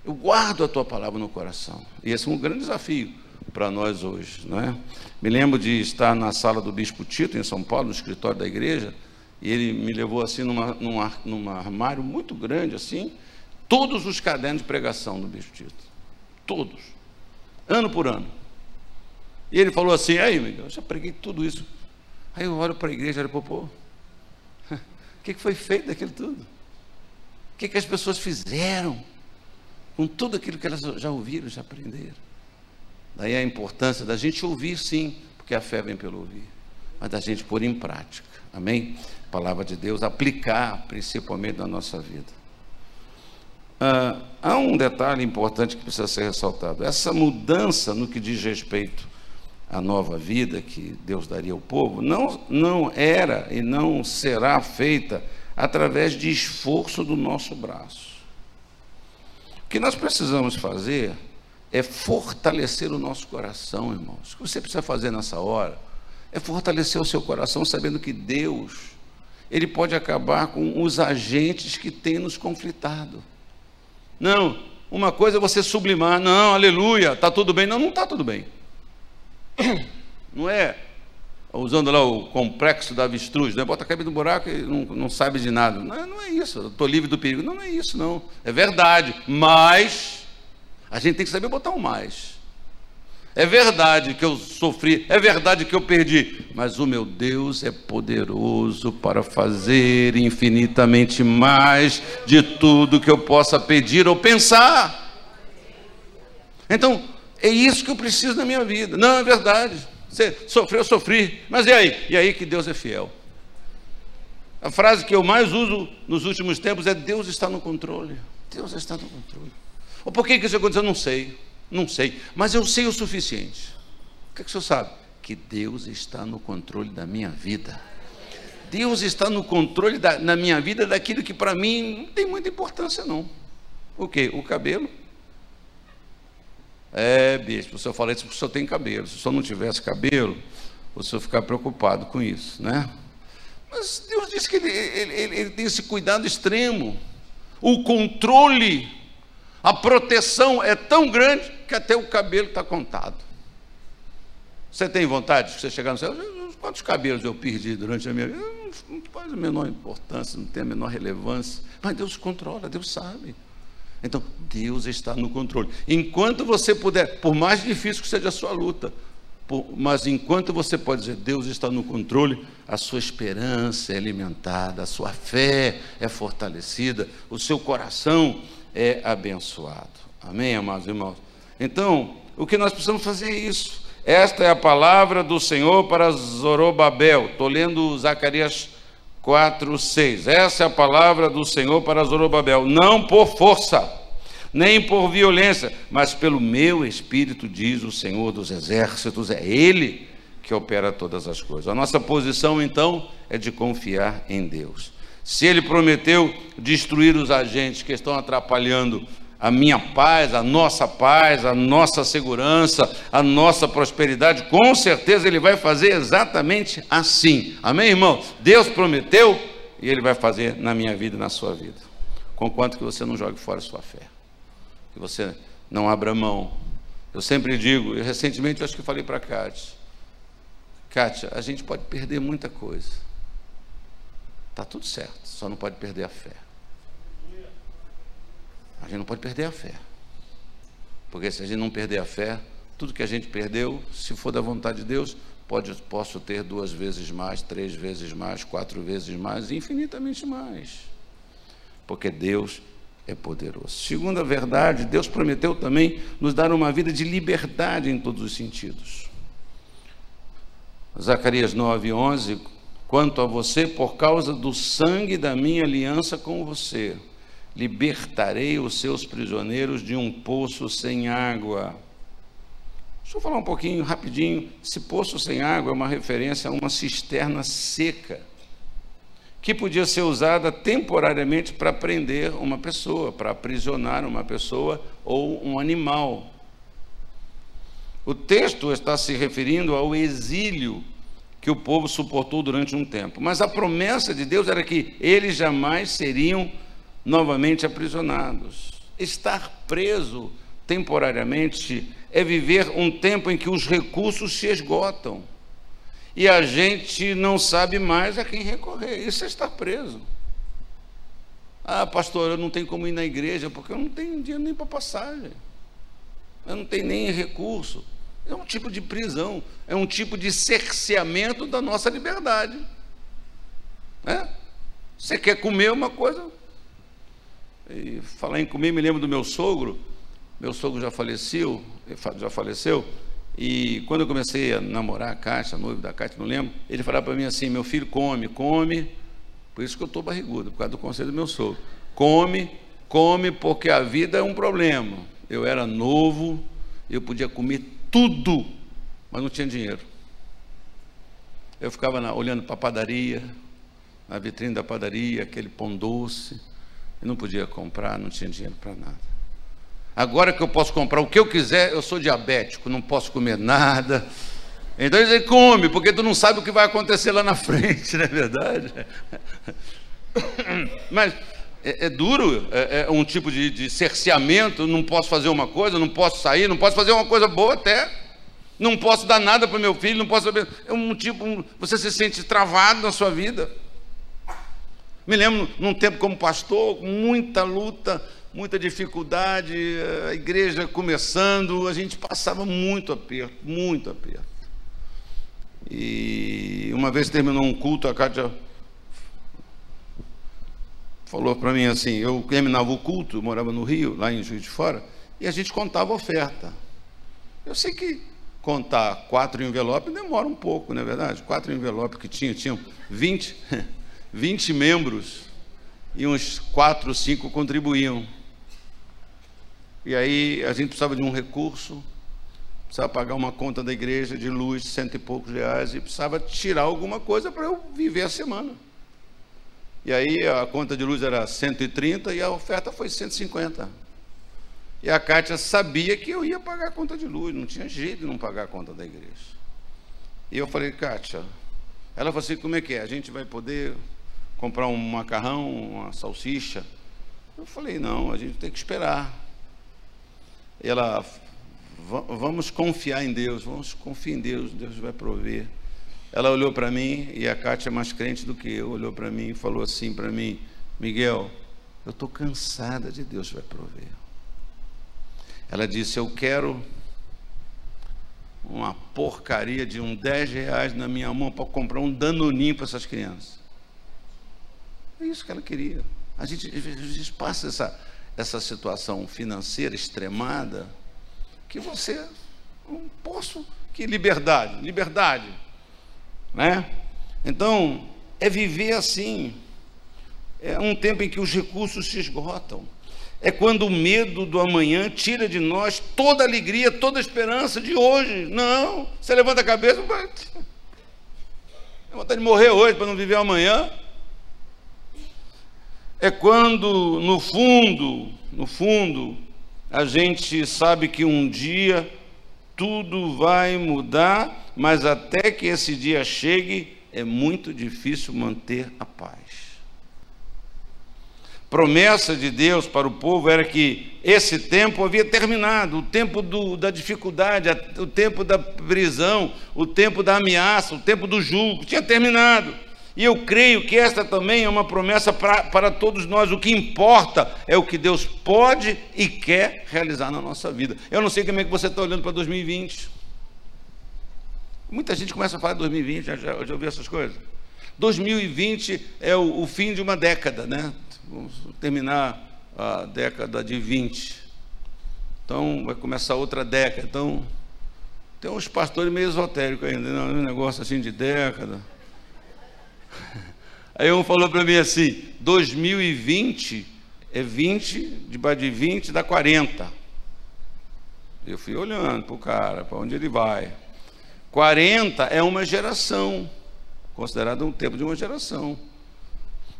Eu guardo a tua palavra no coração. E esse é um grande desafio para nós hoje. Não é? Me lembro de estar na sala do Bispo Tito, em São Paulo, no escritório da igreja, E ele me levou assim numa, num, num armário muito grande, assim, todos os cadernos de pregação do Bispo Tito. Todos. Ano por ano. E ele falou assim, aí, Miguel, eu já preguei tudo isso. Aí eu olho para a igreja e olho, pô, o que foi feito daquilo tudo? O que, que as pessoas fizeram com tudo aquilo que elas já ouviram, já aprenderam? Daí a importância da gente ouvir, sim, porque a fé vem pelo ouvir, mas da gente pôr em prática, amém? A palavra de Deus, aplicar principalmente na nossa vida. Ah, há um detalhe importante que precisa ser ressaltado: essa mudança no que diz respeito à nova vida que Deus daria ao povo, não, não era e não será feita através de esforço do nosso braço. O que nós precisamos fazer é fortalecer o nosso coração, irmãos. O que você precisa fazer nessa hora é fortalecer o seu coração, sabendo que Deus, Ele pode acabar com os agentes que têm nos conflitado. Não, uma coisa é você sublimar, não, aleluia, está tudo bem. Não, não está tudo bem. Não é usando lá o complexo da avestruz, né? bota a cabeça no buraco e não, não sabe de nada. Não, não é isso, estou livre do perigo. Não, não é isso, não. É verdade, mas a gente tem que saber botar um mais. É verdade que eu sofri, é verdade que eu perdi, mas o meu Deus é poderoso para fazer infinitamente mais de tudo que eu possa pedir ou pensar. Então, é isso que eu preciso na minha vida. Não, é verdade. Você sofreu, eu sofri. Mas e aí? E aí que Deus é fiel. A frase que eu mais uso nos últimos tempos é: Deus está no controle. Deus está no controle. Ou por que isso aconteceu? Eu não sei. Não sei. Mas eu sei o suficiente. O que, é que o senhor sabe? Que Deus está no controle da minha vida. Deus está no controle da, na minha vida daquilo que para mim não tem muita importância, não. O que? O cabelo. É, bispo, o senhor fala isso porque o senhor tem cabelo. Se o senhor não tivesse cabelo, o senhor ficar preocupado com isso, né? Mas Deus diz que ele, ele, ele, ele tem esse cuidado extremo. O controle a proteção é tão grande que até o cabelo está contado. Você tem vontade de você chegar no céu? Quantos cabelos eu perdi durante a minha vida? Não faz a menor importância, não tem a menor relevância. Mas Deus controla, Deus sabe. Então, Deus está no controle. Enquanto você puder, por mais difícil que seja a sua luta, por, mas enquanto você pode dizer, Deus está no controle, a sua esperança é alimentada, a sua fé é fortalecida, o seu coração é abençoado. Amém, amados irmãos? Então, o que nós precisamos fazer é isso. Esta é a palavra do Senhor para Zorobabel. Estou lendo Zacarias 4, 6. Essa é a palavra do Senhor para Zorobabel. Não por força, nem por violência, mas pelo meu espírito, diz o Senhor dos exércitos. É Ele que opera todas as coisas. A nossa posição, então, é de confiar em Deus. Se ele prometeu destruir os agentes que estão atrapalhando a minha paz, a nossa paz, a nossa segurança, a nossa prosperidade, com certeza ele vai fazer exatamente assim. Amém, irmão? Deus prometeu e ele vai fazer na minha vida e na sua vida. Conquanto que você não jogue fora a sua fé, que você não abra mão. Eu sempre digo, e recentemente eu acho que falei para a Kátia, Kátia, a gente pode perder muita coisa Está tudo certo, só não pode perder a fé. A gente não pode perder a fé. Porque se a gente não perder a fé, tudo que a gente perdeu, se for da vontade de Deus, pode, posso ter duas vezes mais, três vezes mais, quatro vezes mais, infinitamente mais. Porque Deus é poderoso. Segunda verdade, Deus prometeu também nos dar uma vida de liberdade em todos os sentidos. Zacarias 9, 11, Quanto a você, por causa do sangue da minha aliança com você, libertarei os seus prisioneiros de um poço sem água. Deixa eu falar um pouquinho, rapidinho. Esse poço sem água é uma referência a uma cisterna seca, que podia ser usada temporariamente para prender uma pessoa, para aprisionar uma pessoa ou um animal. O texto está se referindo ao exílio que o povo suportou durante um tempo. Mas a promessa de Deus era que eles jamais seriam novamente aprisionados. Estar preso temporariamente é viver um tempo em que os recursos se esgotam e a gente não sabe mais a quem recorrer. Isso é estar preso. Ah, pastor, eu não tenho como ir na igreja porque eu não tenho dinheiro nem para passagem. Eu não tenho nem recurso. É um tipo de prisão, é um tipo de cerceamento da nossa liberdade. É? Você quer comer uma coisa? E falar em comer, me lembro do meu sogro. Meu sogro já faleceu, já faleceu. E quando eu comecei a namorar a Cátia, a noiva da Cátia, não lembro, ele falava para mim assim: meu filho, come, come. Por isso que eu estou barrigudo, por causa do conselho do meu sogro. Come, come, porque a vida é um problema. Eu era novo, eu podia comer tudo, mas não tinha dinheiro. Eu ficava na, olhando para a padaria, na vitrine da padaria, aquele pão doce, e não podia comprar, não tinha dinheiro para nada. Agora que eu posso comprar o que eu quiser, eu sou diabético, não posso comer nada. Então ele come, porque tu não sabe o que vai acontecer lá na frente, não é verdade? Mas é, é duro, é, é, um tipo de, de cerceamento, não posso fazer uma coisa, não posso sair, não posso fazer uma coisa boa até. Não posso dar nada para meu filho, não posso. É um tipo, você se sente travado na sua vida. Me lembro num tempo como pastor, muita luta, muita dificuldade, a igreja começando, a gente passava muito aperto, muito aperto. E uma vez terminou um culto, a Cátia falou para mim assim: eu terminava o culto, morava no Rio, lá em Juiz de Fora, e a gente contava oferta. Eu sei que contar quatro envelopes demora um pouco, não é verdade? Quatro envelopes que tinham, tinham 20, 20 membros e uns quatro, cinco contribuíam. E aí a gente precisava de um recurso, precisava pagar uma conta da igreja de luz, cento e poucos reais, e precisava tirar alguma coisa para eu viver a semana. E aí a conta de luz era 130 e a oferta foi 150. E a Kátia sabia que eu ia pagar a conta de luz, não tinha jeito de não pagar a conta da igreja. E eu falei, Kátia, ela falou assim, como é que é? A gente vai poder comprar um macarrão, uma salsicha? Eu falei, não, a gente tem que esperar ela vamos confiar em Deus, vamos confiar em Deus, Deus vai prover. Ela olhou para mim e a Kátia é mais crente do que eu, olhou para mim e falou assim para mim, Miguel, eu estou cansada de Deus vai prover. Ela disse, eu quero uma porcaria de um 10 reais na minha mão para comprar um danoninho para essas crianças. É isso que ela queria. A gente, a gente passa essa, essa situação financeira extremada, que você não posso que liberdade, liberdade, né? Então é viver assim. É um tempo em que os recursos se esgotam. É quando o medo do amanhã tira de nós toda a alegria, toda a esperança de hoje. Não, você levanta a cabeça, vai. vontade de morrer hoje para não viver amanhã é quando, no fundo, no fundo, a gente sabe que um dia tudo vai mudar, mas até que esse dia chegue, é muito difícil manter a paz. Promessa de Deus para o povo era que esse tempo havia terminado, o tempo do, da dificuldade, o tempo da prisão, o tempo da ameaça, o tempo do julgo, tinha terminado. E eu creio que esta também é uma promessa pra, para todos nós. O que importa é o que Deus pode e quer realizar na nossa vida. Eu não sei como é que você está olhando para 2020. Muita gente começa a falar de 2020, já, já, já ouviu essas coisas? 2020 é o, o fim de uma década, né? Vamos terminar a década de 20. Então vai começar outra década. Então tem uns pastores meio esotéricos ainda, né? um negócio assim de década. Aí um falou para mim assim: 2020 é 20, debaixo de 20 dá 40. Eu fui olhando para o cara, para onde ele vai. 40 é uma geração, considerado um tempo de uma geração.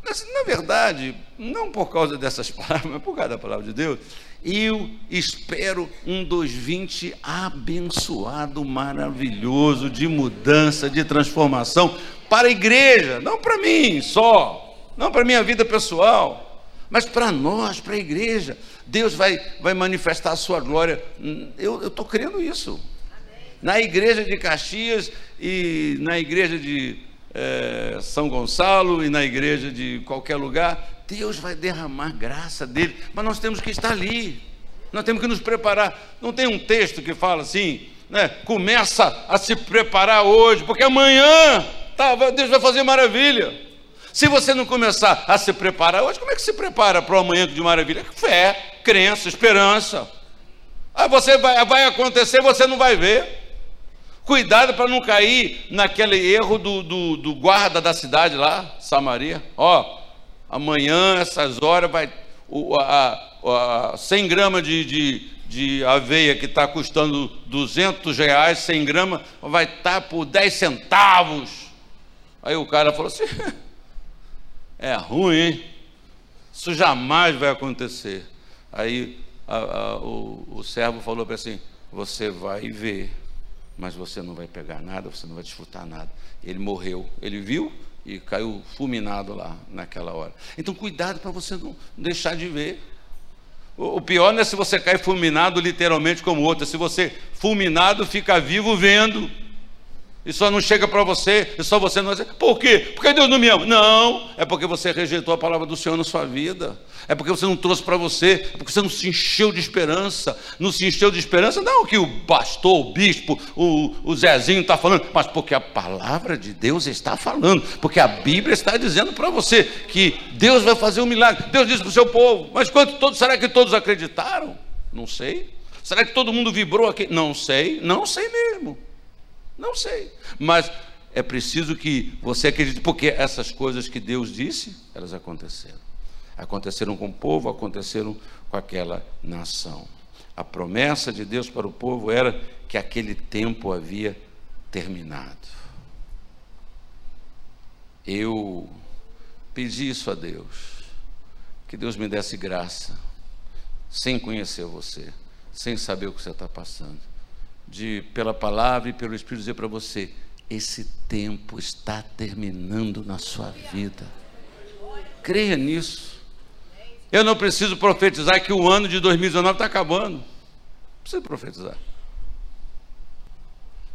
Mas, na verdade, não por causa dessas palavras, mas por causa da palavra de Deus, eu espero um 2020 abençoado, maravilhoso, de mudança, de transformação, para a igreja, não para mim só, não para a minha vida pessoal, mas para nós, para a igreja. Deus vai, vai manifestar a sua glória. Eu estou crendo isso. Na igreja de Caxias e na igreja de é, São Gonçalo e na igreja de qualquer lugar, Deus vai derramar graça dele, mas nós temos que estar ali, nós temos que nos preparar. Não tem um texto que fala assim, né? Começa a se preparar hoje, porque amanhã tá, Deus vai fazer maravilha. Se você não começar a se preparar hoje, como é que se prepara para o amanhã de maravilha? Fé, crença, esperança. Aí você vai, vai acontecer, você não vai ver. Cuidado para não cair naquele erro do, do, do, guarda da cidade lá, Samaria. Ó, amanhã, essas horas, vai o, a, a 100 gramas de, de, de aveia que está custando 200 reais, 100 gramas, vai estar tá por 10 centavos. Aí o cara falou assim: é ruim, hein? Isso jamais vai acontecer. Aí a, a, o, o servo falou para assim: Você vai ver, mas você não vai pegar nada, você não vai desfrutar nada. Ele morreu, ele viu e caiu fulminado lá naquela hora. Então, cuidado para você não deixar de ver. O pior não é se você cair fulminado literalmente como outro, é se você fulminado fica vivo vendo e só não chega para você, e só você não dizer, por quê? Porque Deus não me ama. Não, é porque você rejeitou a palavra do Senhor na sua vida. É porque você não trouxe para você, é porque você não se encheu de esperança. Não se encheu de esperança, não que o pastor, o bispo, o, o Zezinho está falando, mas porque a palavra de Deus está falando, porque a Bíblia está dizendo para você que Deus vai fazer um milagre. Deus disse para o seu povo, mas quanto todos, será que todos acreditaram? Não sei. Será que todo mundo vibrou aqui? Não sei, não sei mesmo. Não sei. Mas é preciso que você acredite, porque essas coisas que Deus disse, elas aconteceram. Aconteceram com o povo, aconteceram com aquela nação. A promessa de Deus para o povo era que aquele tempo havia terminado. Eu pedi isso a Deus, que Deus me desse graça, sem conhecer você, sem saber o que você está passando de pela palavra e pelo Espírito dizer para você: esse tempo está terminando na sua vida. Creia nisso. Eu não preciso profetizar que o ano de 2019 está acabando. Não preciso profetizar.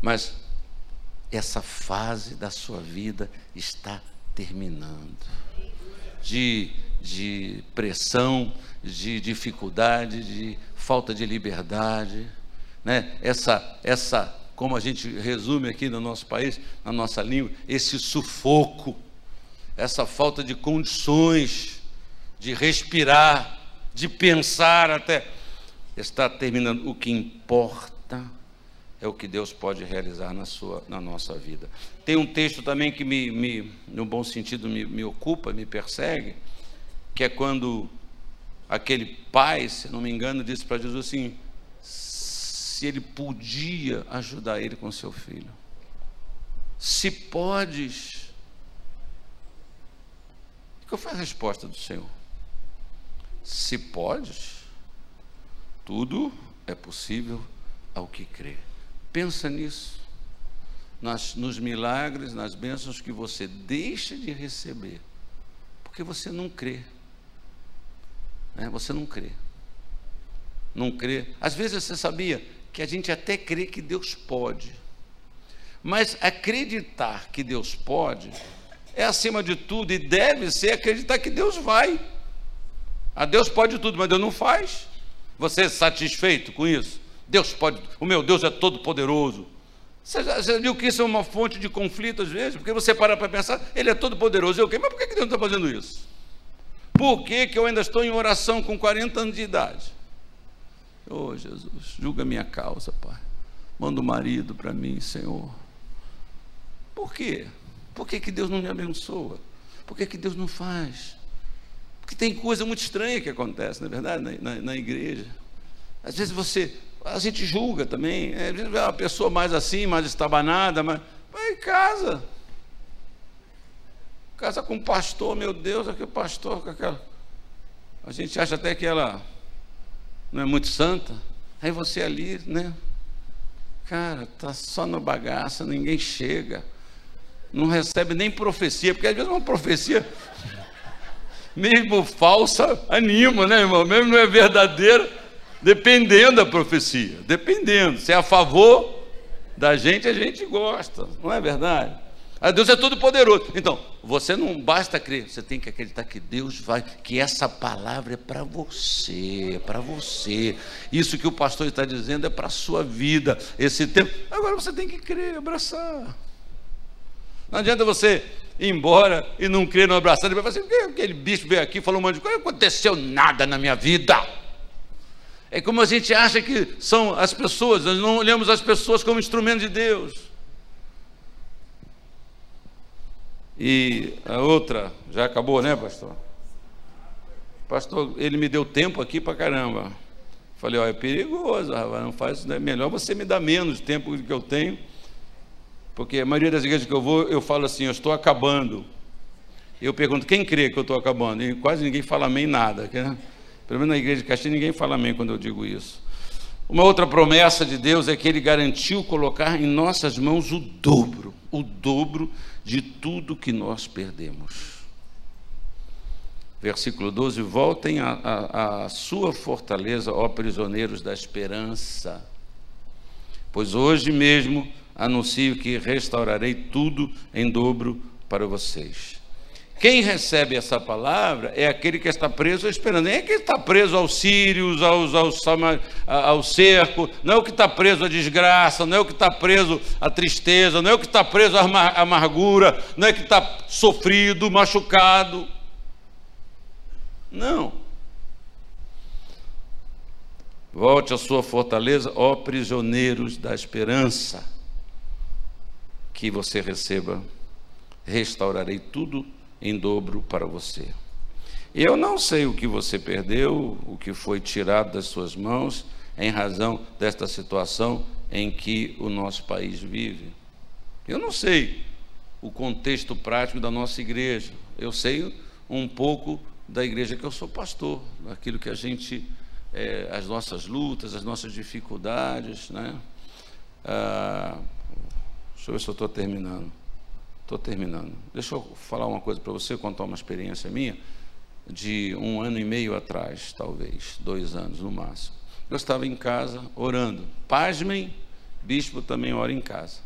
Mas essa fase da sua vida está terminando. De, de pressão, de dificuldade, de falta de liberdade né? essa, essa, como a gente resume aqui no nosso país, na nossa língua, esse sufoco, essa falta de condições de respirar, de pensar até, está terminando. O que importa é o que Deus pode realizar na, sua, na nossa vida. Tem um texto também que, me, me no bom sentido, me, me ocupa, me persegue, que é quando aquele pai, se não me engano, disse para Jesus assim: se ele podia ajudar ele com seu filho. Se podes. Qual foi a resposta do Senhor? Se podes, tudo é possível ao que crê. Pensa nisso. Nas, nos milagres, nas bênçãos que você deixa de receber, porque você não crê. Né? Você não crê. Não crê. Às vezes você sabia, que a gente até crê que Deus pode. Mas acreditar que Deus pode é acima de tudo e deve ser acreditar que Deus vai. A ah, Deus pode tudo, mas Deus não faz. Você é satisfeito com isso? Deus pode, o meu Deus é todo poderoso. Você já, você viu que isso é uma fonte de conflito às vezes? Porque você para para pensar, ele é todo poderoso. Eu, okay, mas por que Deus não está fazendo isso? Por que, que eu ainda estou em oração com 40 anos de idade? Oh, Jesus, julga minha causa, Pai. Manda o um marido para mim, Senhor. Por quê? Por que, que Deus não me abençoa? Por que, que Deus não faz? Porque tem coisa muito estranha que acontece, na é verdade, na, na, na, igreja. Às vezes você, a gente julga também. É, uma pessoa mais assim, mais estabanada, mas vai em casa. Casa com um pastor, meu Deus, aquele pastor com aquela. A gente acha até que ela não é muito santa. Aí você ali, né? Cara, tá só no bagaço, ninguém chega. Não recebe nem profecia, porque às vezes uma profecia mesmo falsa anima, né, irmão? Mesmo não é verdadeira, dependendo da profecia, dependendo. Se é a favor, da gente, a gente gosta, não é verdade? A Deus é todo poderoso. Então, você não basta crer, você tem que acreditar que Deus vai, que essa palavra é para você, é para você. Isso que o pastor está dizendo é para a sua vida, esse tempo. Agora você tem que crer, abraçar. Não adianta você ir embora e não crer no abraçar. Ele vai falar assim, aquele bicho veio aqui, falou um monte de coisa, não aconteceu nada na minha vida. É como a gente acha que são as pessoas, nós não olhamos as pessoas como instrumento de Deus. E a outra, já acabou, né, pastor? Pastor, ele me deu tempo aqui para caramba. Falei, ó, é perigoso, não faz, é melhor você me dar menos tempo do que eu tenho, porque a maioria das igrejas que eu vou, eu falo assim, eu estou acabando. Eu pergunto, quem crê que eu estou acabando? E quase ninguém fala amém nada. Né? Pelo menos na igreja de Caxias ninguém fala amém quando eu digo isso. Uma outra promessa de Deus é que Ele garantiu colocar em nossas mãos o dobro, o dobro de tudo que nós perdemos. Versículo 12: Voltem à sua fortaleza, ó prisioneiros da esperança, pois hoje mesmo anuncio que restaurarei tudo em dobro para vocês. Quem recebe essa palavra é aquele que está preso esperando. Nem é que está preso aos sírios, aos, aos, ao cerco, não é o que está preso à desgraça, não é o que está preso à tristeza, não é o que está preso à amargura, não é que está sofrido, machucado. Não. Volte à sua fortaleza, ó prisioneiros da esperança, que você receba, restaurarei tudo em dobro para você. Eu não sei o que você perdeu, o que foi tirado das suas mãos, em razão desta situação em que o nosso país vive. Eu não sei o contexto prático da nossa igreja. Eu sei um pouco da igreja que eu sou pastor, daquilo que a gente, é, as nossas lutas, as nossas dificuldades, né? Ah, deixa eu ver se eu estou terminando. Estou terminando. Deixa eu falar uma coisa para você, contar uma experiência minha de um ano e meio atrás, talvez, dois anos no máximo. Eu estava em casa orando. Pasmem, bispo também ora em casa.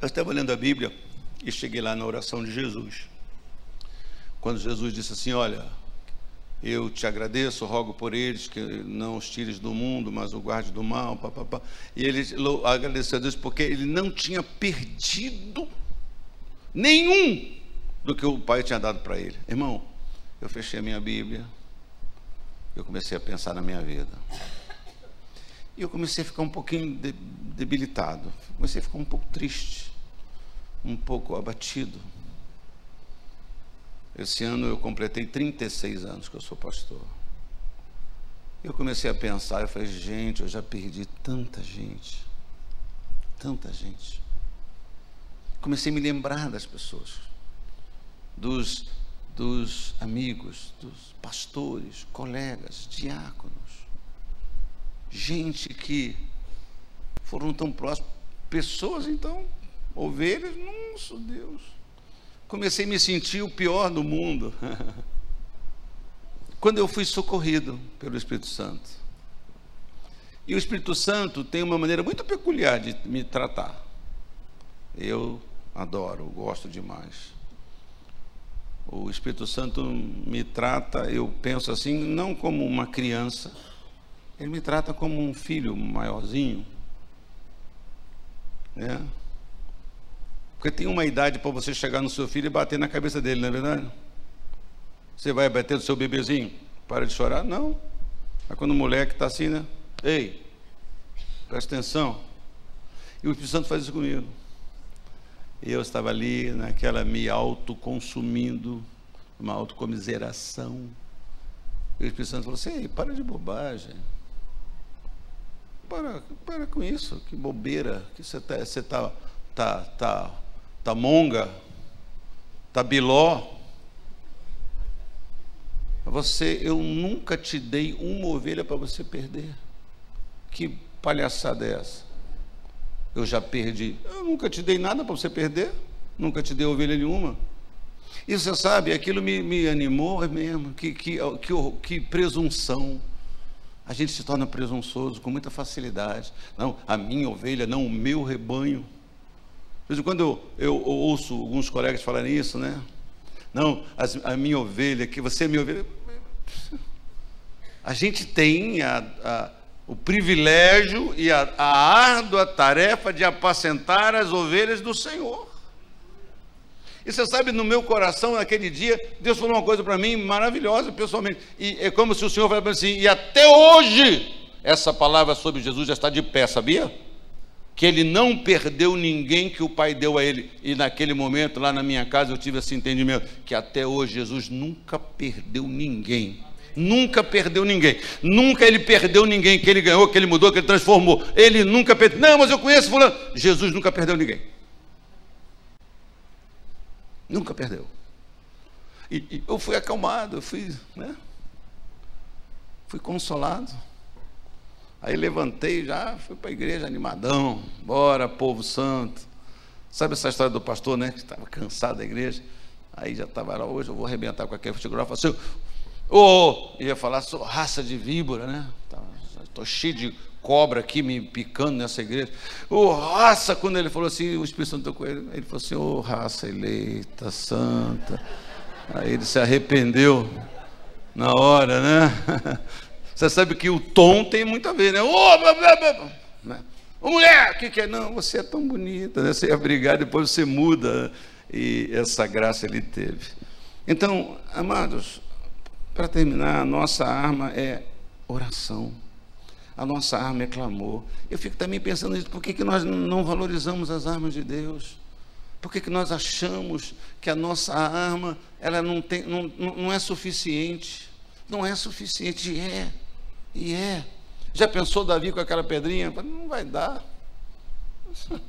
Eu estava lendo a Bíblia e cheguei lá na oração de Jesus. Quando Jesus disse assim: Olha, eu te agradeço, rogo por eles que não os tires do mundo, mas o guarde do mal. E ele agradeceu a Deus porque ele não tinha perdido nenhum do que o Pai tinha dado para ele. Irmão, eu fechei a minha Bíblia, eu comecei a pensar na minha vida. E eu comecei a ficar um pouquinho debilitado, comecei a ficar um pouco triste, um pouco abatido. Esse ano eu completei 36 anos que eu sou pastor. Eu comecei a pensar, eu falei, gente, eu já perdi tanta gente. Tanta gente. Comecei a me lembrar das pessoas, dos, dos amigos, dos pastores, colegas, diáconos. Gente que foram tão próximos. Pessoas, então, ovelhas, nossa Deus comecei a me sentir o pior do mundo. Quando eu fui socorrido pelo Espírito Santo. E o Espírito Santo tem uma maneira muito peculiar de me tratar. Eu adoro, gosto demais. O Espírito Santo me trata, eu penso assim, não como uma criança, ele me trata como um filho maiorzinho. Né? Porque tem uma idade para você chegar no seu filho e bater na cabeça dele, não é verdade? Você vai bater no seu bebezinho? Para de chorar? Não. Aí quando o moleque está assim, né? Ei, presta atenção. E o Espírito Santo faz isso comigo. Eu estava ali naquela me autoconsumindo, uma autocomiseração. E o Espírito Santo falou assim, Ei, para de bobagem. Para, para com isso, que bobeira, que você está tá, tá, tá Tamonga, Tabiló. Você, eu nunca te dei uma ovelha para você perder. Que palhaçada é essa? Eu já perdi. Eu nunca te dei nada para você perder. Nunca te dei ovelha nenhuma. E você sabe, aquilo me, me animou mesmo. Que, que, que, que presunção. A gente se torna presunçoso com muita facilidade. Não, a minha ovelha, não o meu rebanho. De vez em quando eu, eu ouço alguns colegas falarem isso, né? Não, as, a minha ovelha, que você é minha ovelha. A gente tem a, a, o privilégio e a, a árdua tarefa de apacentar as ovelhas do Senhor. E você sabe, no meu coração, naquele dia, Deus falou uma coisa para mim maravilhosa, pessoalmente. E é como se o Senhor falasse assim, e até hoje, essa palavra sobre Jesus já está de pé, sabia? Que ele não perdeu ninguém que o Pai deu a ele. E naquele momento, lá na minha casa, eu tive esse entendimento, que até hoje Jesus nunca perdeu ninguém. Nunca perdeu ninguém. Nunca ele perdeu ninguém que ele ganhou, que ele mudou, que ele transformou. Ele nunca perdeu. Não, mas eu conheço fulano. Jesus nunca perdeu ninguém. Nunca perdeu. E, e eu fui acalmado, eu fui, né? Fui consolado. Aí levantei já, fui para a igreja animadão. Bora, povo santo. Sabe essa história do pastor, né? Que estava cansado da igreja. Aí já estava lá, hoje eu vou arrebentar com aquele fotografo assim. Oh, ia falar, sou raça de víbora, né? Estou cheio de cobra aqui me picando nessa igreja. Ô oh, raça, quando ele falou assim, o Espírito Santo com ele, ele falou assim, ô oh, raça eleita, santa. Aí ele se arrependeu na hora, né? Você sabe que o tom tem muito a ver, né? Ô, né? Mulher, o que, que é? Não, você é tão bonita, né? Você ia brigar, depois você muda. E essa graça ele teve. Então, amados, para terminar, a nossa arma é oração. A nossa arma é clamor. Eu fico também pensando nisso, por que, que nós não valorizamos as armas de Deus? Por que, que nós achamos que a nossa arma ela não, tem, não, não é suficiente? Não é suficiente, é, e é. Já pensou Davi com aquela pedrinha? Não vai dar.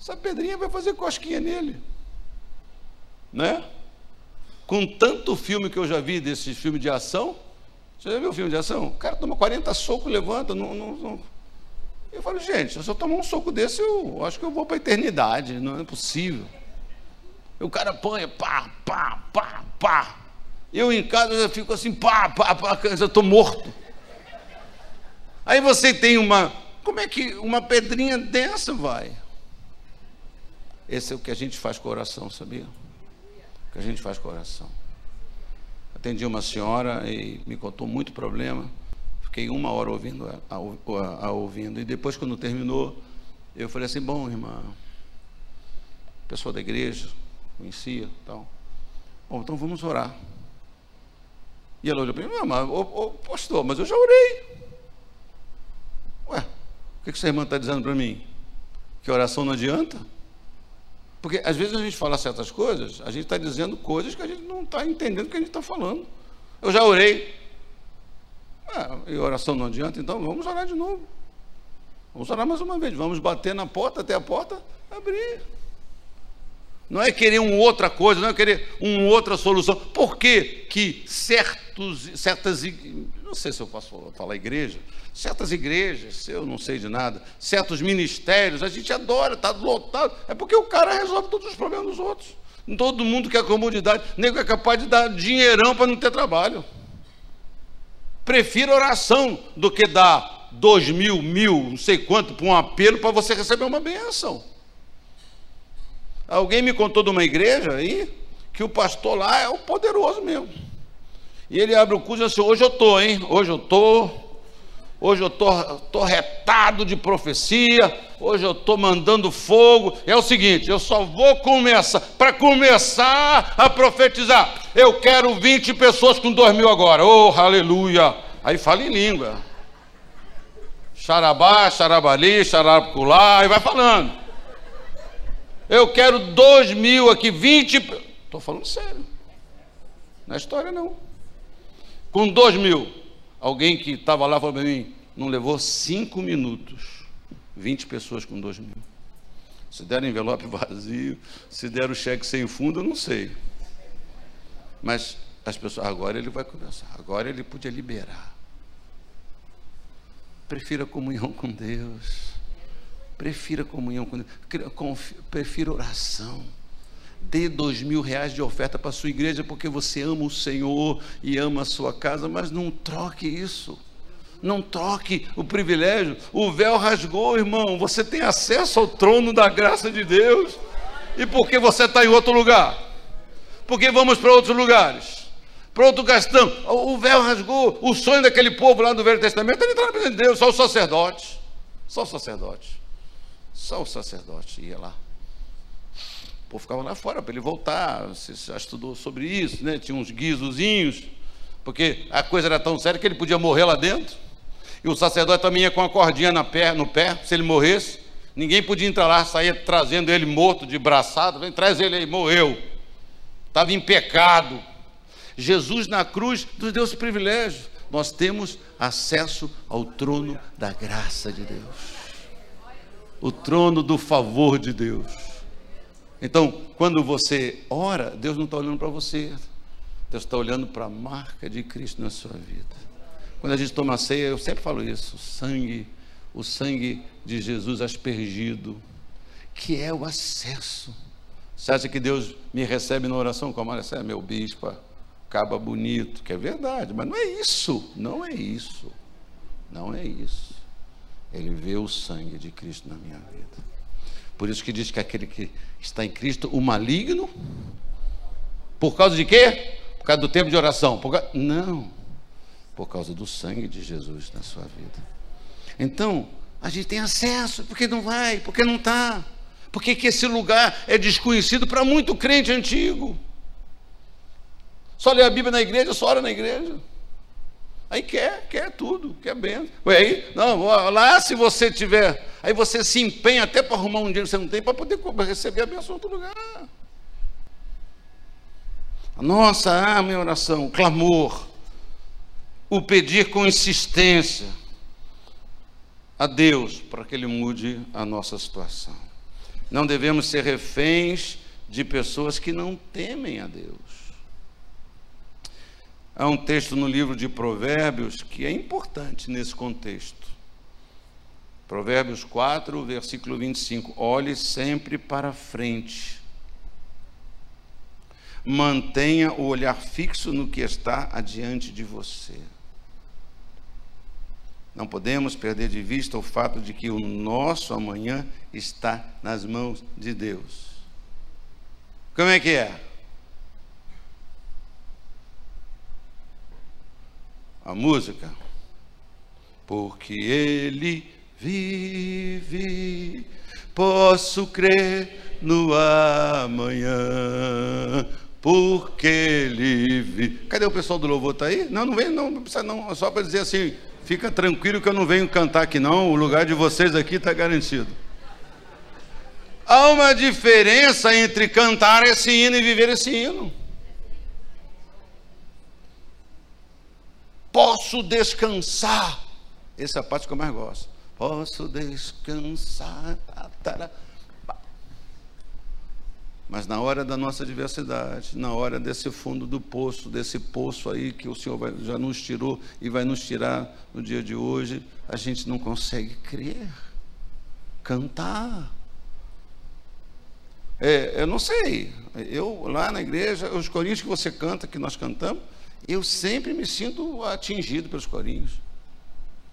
Essa pedrinha vai fazer cosquinha nele. Né? Com tanto filme que eu já vi desses filmes de ação, você já viu filme de ação? O cara toma 40 socos, levanta. Não, não, não. Eu falo, gente, se eu tomar um soco desse, eu acho que eu vou para a eternidade. Não é possível. E o cara apanha, pá, pá, pá, pá. Eu em casa eu fico assim, pá, pá, pá, eu estou morto. Aí você tem uma. Como é que uma pedrinha dessa vai? Esse é o que a gente faz com o coração, sabia? O que a gente faz com o coração. Atendi uma senhora e me contou muito problema. Fiquei uma hora ouvindo, a, a, a, ouvindo. E depois, quando terminou, eu falei assim: Bom, irmã, pessoa da igreja, conhecia tal. Bom, então vamos orar. E ela olhou para mim: mas, pastor, mas eu já orei. Ué, o que, que essa irmã está dizendo para mim? Que oração não adianta? Porque às vezes a gente fala certas coisas, a gente está dizendo coisas que a gente não está entendendo o que a gente está falando. Eu já orei. Ah, e oração não adianta, então vamos orar de novo. Vamos orar mais uma vez. Vamos bater na porta até a porta abrir. Não é querer uma outra coisa, não é querer uma outra solução. Por que, que certos, certas, não sei se eu posso falar igreja, certas igrejas, eu não sei de nada, certos ministérios, a gente adora, está lotado. É porque o cara resolve todos os problemas dos outros. Todo mundo quer comodidade, nego é capaz de dar dinheirão para não ter trabalho. Prefiro oração do que dar dois mil, mil, não sei quanto, para um apelo para você receber uma benção. Alguém me contou de uma igreja aí que o pastor lá é o poderoso mesmo. E ele abre o curso e diz assim: hoje eu estou, hein? Hoje eu estou. Hoje eu estou retado de profecia. Hoje eu estou mandando fogo. É o seguinte: eu só vou começar. Para começar a profetizar, eu quero 20 pessoas com 2 mil agora. Oh, aleluia. Aí fala em língua. Xarabá, xarabali, xaraculá, e vai falando. Eu quero dois mil aqui, vinte. Estou falando sério. Não é história, não. Com dois mil. Alguém que estava lá falou para mim, não levou cinco minutos. Vinte pessoas com dois mil. Se deram envelope vazio, se deram cheque sem fundo, eu não sei. Mas as pessoas, agora ele vai começar. Agora ele podia liberar. Prefira comunhão com Deus. Prefira comunhão com Deus. Prefira oração. dê dois mil reais de oferta para a sua igreja porque você ama o Senhor e ama a sua casa, mas não troque isso. Não troque o privilégio. O véu rasgou, irmão. Você tem acesso ao trono da graça de Deus. E por que você está em outro lugar? Porque vamos para outros lugares. Para outro gastão. O véu rasgou. O sonho daquele povo lá do Velho Testamento era entrar na presença de Deus, só os sacerdotes. Só os sacerdotes. Só o sacerdote ia lá. O povo ficava lá fora para ele voltar. Você já estudou sobre isso, né? Tinha uns guizozinhos, porque a coisa era tão séria que ele podia morrer lá dentro. E o sacerdote também ia com a cordinha na pé, no pé, se ele morresse. Ninguém podia entrar lá, saía trazendo ele morto, de braçado. Vem, traz ele aí, morreu. Estava em pecado. Jesus na cruz nos deu esse privilégio. Nós temos acesso ao trono da graça de Deus o trono do favor de Deus. Então, quando você ora, Deus não está olhando para você, Deus está olhando para a marca de Cristo na sua vida. Quando a gente toma ceia, eu sempre falo isso: o sangue, o sangue de Jesus aspergido, que é o acesso. Você acha que Deus me recebe na oração como olha, você é meu bispo, acaba bonito, que é verdade, mas não é isso, não é isso, não é isso. Ele vê o sangue de Cristo na minha vida. Por isso que diz que aquele que está em Cristo, o maligno, por causa de quê? Por causa do tempo de oração. Por. Não, por causa do sangue de Jesus na sua vida. Então, a gente tem acesso, porque não vai, porque não está. Porque que esse lugar é desconhecido para muito crente antigo. Só lê a Bíblia na igreja, só ora na igreja. Aí quer, quer tudo, quer bem. Aí, não, lá se você tiver, aí você se empenha até para arrumar um dinheiro que você não tem para poder receber a benção em outro lugar. Nossa, a ah, minha oração, o clamor, o pedir com insistência a Deus para que Ele mude a nossa situação. Não devemos ser reféns de pessoas que não temem a Deus. Há um texto no livro de Provérbios que é importante nesse contexto. Provérbios 4, versículo 25. Olhe sempre para frente. Mantenha o olhar fixo no que está adiante de você. Não podemos perder de vista o fato de que o nosso amanhã está nas mãos de Deus. Como é que é? A música. Porque Ele vive, posso crer no amanhã. Porque Ele vive. Cadê o pessoal do louvor? Está aí? Não, não vem, não, não precisa não. Só para dizer assim, fica tranquilo que eu não venho cantar aqui não, o lugar de vocês aqui está garantido. Há uma diferença entre cantar esse hino e viver esse hino. Posso descansar. Essa é a parte que eu mais gosto. Posso descansar. Mas na hora da nossa diversidade, na hora desse fundo do poço, desse poço aí que o Senhor vai, já nos tirou e vai nos tirar no dia de hoje, a gente não consegue crer, cantar. É, eu não sei, eu lá na igreja, os corinhos que você canta, que nós cantamos, eu sempre me sinto atingido pelos corinhos.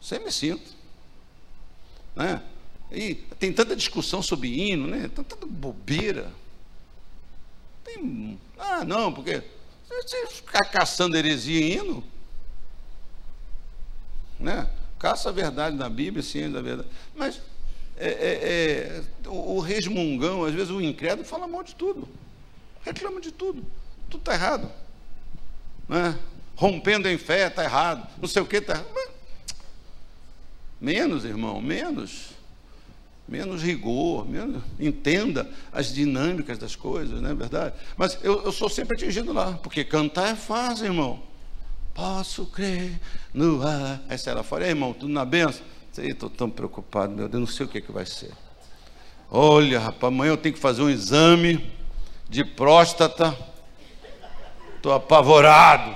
Sempre me sinto. Né? E tem tanta discussão sobre hino, né? Tanta bobeira. Tem, ah, não, porque você ficar caçando heresia em hino, né? Caça a verdade na Bíblia, ciência da verdade. Mas é, é, é, o resmungão, às vezes o incrédulo, fala mal de tudo. Reclama de tudo. Tudo está errado né? rompendo em fé, está errado, não sei o que está. Menos, irmão, menos. Menos rigor, menos, entenda as dinâmicas das coisas, não é verdade? Mas eu, eu sou sempre atingido lá, porque cantar é fácil, irmão. Posso crer no ar. Aí sai lá fora, irmão, tudo na benção. Estou tão preocupado, meu Deus, não sei o que, que vai ser. Olha, rapaz, amanhã eu tenho que fazer um exame de próstata Estou apavorado.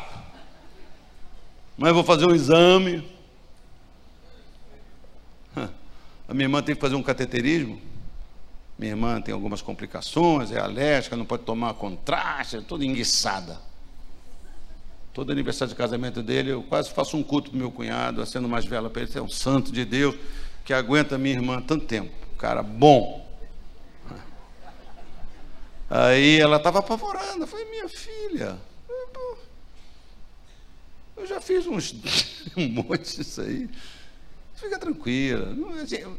Mas vou fazer um exame. A minha irmã tem que fazer um cateterismo. Minha irmã tem algumas complicações, é alérgica, não pode tomar contraste, é toda enguiçada. Todo aniversário de casamento dele, eu quase faço um culto para meu cunhado, acendo mais vela para ele. Você é um santo de Deus que aguenta minha irmã tanto tempo. Cara bom. Aí ela estava apavorada. Eu falei, minha filha, eu já fiz uns, um monte disso aí. Fica tranquila.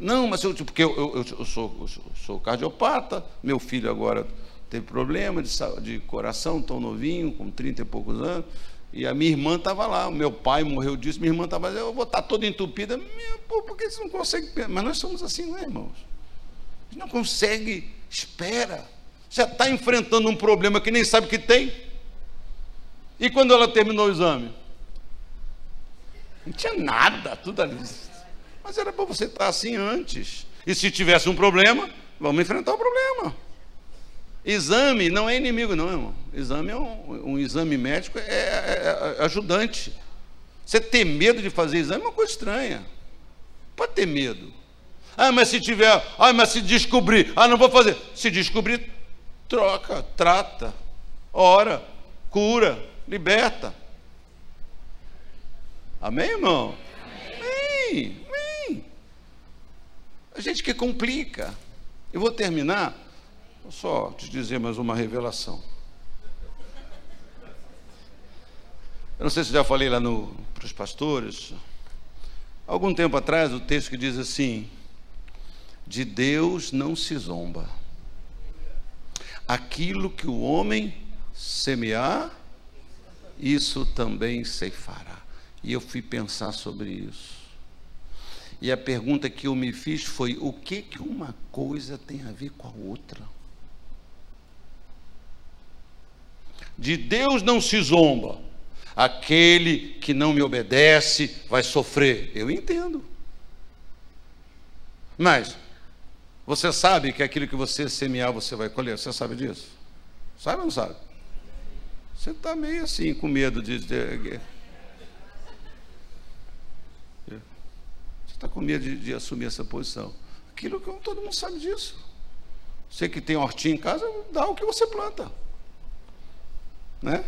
Não, mas eu, porque eu, eu, eu, sou, eu sou cardiopata, meu filho agora teve problema de, de coração, tão novinho, com 30 e poucos anos. E a minha irmã estava lá, o meu pai morreu disso, minha irmã estava eu vou estar tá toda entupida. Minha, pô, por que você não consegue? Mas nós somos assim, não é, irmãos? A gente não consegue, espera. Você está enfrentando um problema que nem sabe que tem. E quando ela terminou o exame? Não tinha nada, tudo ali. Mas era para você estar assim antes. E se tivesse um problema, vamos enfrentar o problema. Exame não é inimigo, não, irmão. Exame é um, um exame médico, é, é, é, ajudante. Você ter medo de fazer exame é uma coisa estranha. Pode ter medo. Ah, mas se tiver, ah, mas se descobrir, ah, não vou fazer. Se descobrir, troca, trata, ora, cura, liberta. Amém, irmão? Amém. Amém. A gente que complica. Eu vou terminar Vou só te dizer mais uma revelação. Eu não sei se já falei lá para os pastores. Algum tempo atrás, o texto que diz assim: De Deus não se zomba. Aquilo que o homem semear, isso também ceifará. E eu fui pensar sobre isso. E a pergunta que eu me fiz foi: o que que uma coisa tem a ver com a outra? De Deus não se zomba. Aquele que não me obedece vai sofrer. Eu entendo. Mas você sabe que aquilo que você semear você vai colher. Você sabe disso? Sabe ou não sabe? Você está meio assim com medo de. de... Você está com medo de, de, assumir essa posição. Aquilo que todo mundo sabe disso. Você que tem hortinha em casa, dá o que você planta né?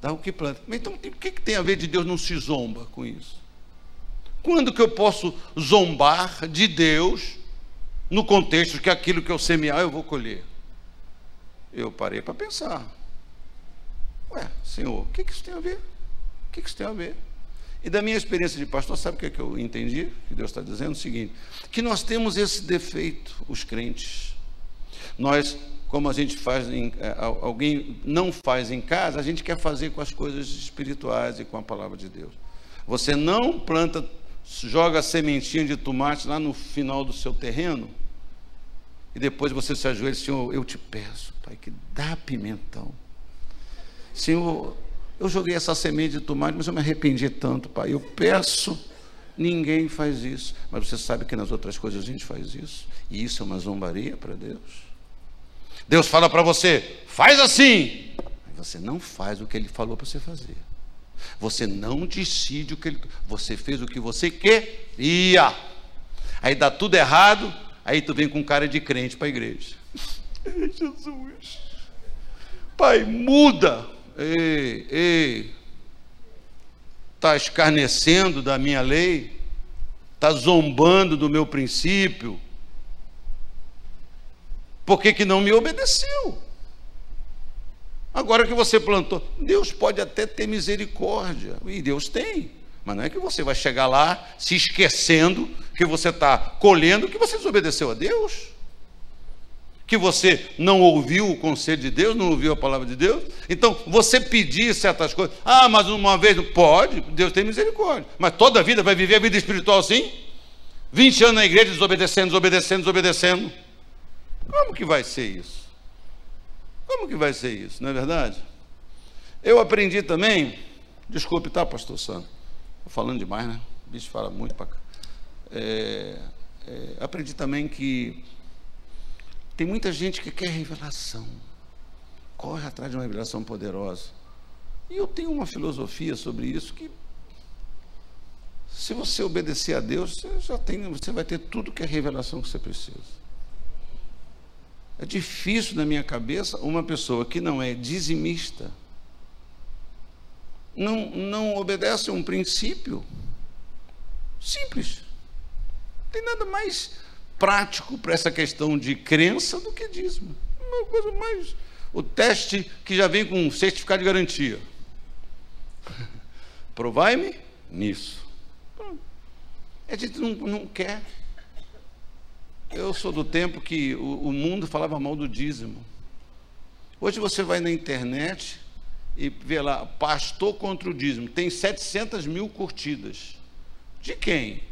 Dá o que planta. Então, o que, que tem a ver de Deus não se zomba com isso? Quando que eu posso zombar de Deus no contexto que aquilo que eu semear eu vou colher? Eu parei para pensar. Ué, Senhor, o que, que isso tem a ver? O que, que isso tem a ver? E da minha experiência de pastor, sabe o que, é que eu entendi? Que Deus está dizendo o seguinte: que nós temos esse defeito, os crentes. Nós como a gente faz, em, é, alguém não faz em casa, a gente quer fazer com as coisas espirituais e com a palavra de Deus. Você não planta, joga sementinha de tomate lá no final do seu terreno, e depois você se ajoelha, Senhor, eu te peço, Pai, que dá pimentão. Senhor, eu joguei essa semente de tomate, mas eu me arrependi tanto, Pai. Eu peço, ninguém faz isso. Mas você sabe que nas outras coisas a gente faz isso. E isso é uma zombaria para Deus. Deus fala para você, faz assim. Você não faz o que ele falou para você fazer. Você não decide o que ele. Você fez o que você queria. Aí dá tudo errado. Aí tu vem com cara de crente para a igreja. Jesus. Pai, muda. Ei, ei. Está escarnecendo da minha lei? Está zombando do meu princípio? Por que, que não me obedeceu? Agora que você plantou, Deus pode até ter misericórdia, e Deus tem, mas não é que você vai chegar lá se esquecendo que você está colhendo que você desobedeceu a Deus, que você não ouviu o conselho de Deus, não ouviu a palavra de Deus. Então, você pedir certas coisas, ah, mas uma vez, pode, Deus tem misericórdia, mas toda a vida vai viver a vida espiritual assim? 20 anos na igreja desobedecendo, desobedecendo, desobedecendo. Como que vai ser isso? Como que vai ser isso, não é verdade? Eu aprendi também, desculpe, tá, pastor Santo? Estou falando demais, né? O bicho fala muito para cá. É, é, aprendi também que tem muita gente que quer revelação, corre atrás de uma revelação poderosa. E eu tenho uma filosofia sobre isso que se você obedecer a Deus, você já tem, você vai ter tudo que é revelação que você precisa. É difícil na minha cabeça uma pessoa que não é dizimista, não, não obedece a um princípio simples. Não tem nada mais prático para essa questão de crença do que dízimo. Uma coisa mais. O teste que já vem com um certificado de garantia. Provai-me nisso. A gente não, não quer. Eu sou do tempo que o, o mundo falava mal do dízimo. Hoje você vai na internet e vê lá, pastor contra o dízimo, tem 700 mil curtidas. De quem?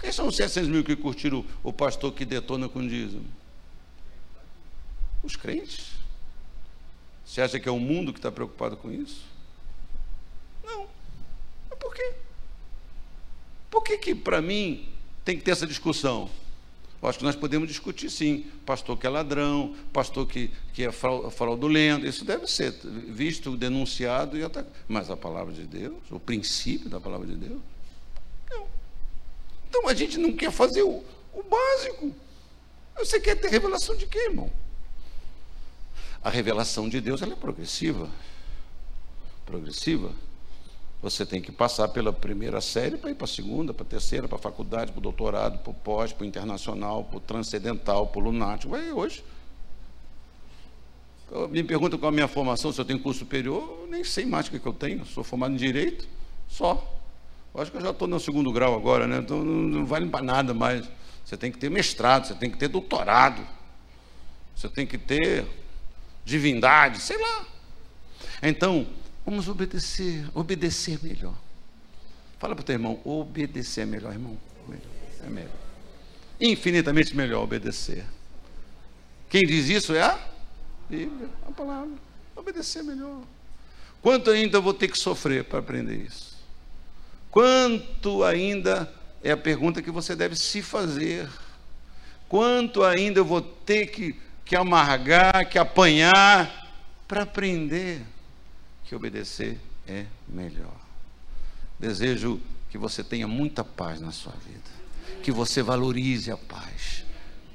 Quem são os 700 mil que curtiram o pastor que detona com dízimo? Os crentes. Você acha que é o mundo que está preocupado com isso? Não. Mas por quê? Por que que para mim tem que ter essa discussão? Eu acho que nós podemos discutir sim. Pastor que é ladrão, pastor que, que é fraudulento, isso deve ser visto, denunciado e atacado. Mas a palavra de Deus, o princípio da palavra de Deus. Então a gente não quer fazer o, o básico. Você quer ter revelação de quê, irmão? A revelação de Deus ela é progressiva. Progressiva. Você tem que passar pela primeira série para ir para a segunda, para a terceira, para a faculdade, para o doutorado, para o pós, para o internacional, para o transcendental, para o lunático. Vai hoje. Me pergunta qual é a minha formação, se eu tenho curso superior, eu nem sei mais o que, eu tenho. Sou formado em Direito, só. Eu acho que eu já estou no segundo grau agora, né? Então não, não vale para nada mais. Você tem que ter mestrado, você tem que ter doutorado, você tem que ter divindade, sei lá. Então, Vamos obedecer, obedecer melhor. Fala para o teu irmão, obedecer é melhor, irmão. É melhor. Infinitamente melhor obedecer. Quem diz isso é a Bíblia, a palavra. Obedecer é melhor. Quanto ainda vou ter que sofrer para aprender isso? Quanto ainda é a pergunta que você deve se fazer? Quanto ainda eu vou ter que, que amargar, que apanhar para aprender? que obedecer é melhor. Desejo que você tenha muita paz na sua vida, que você valorize a paz,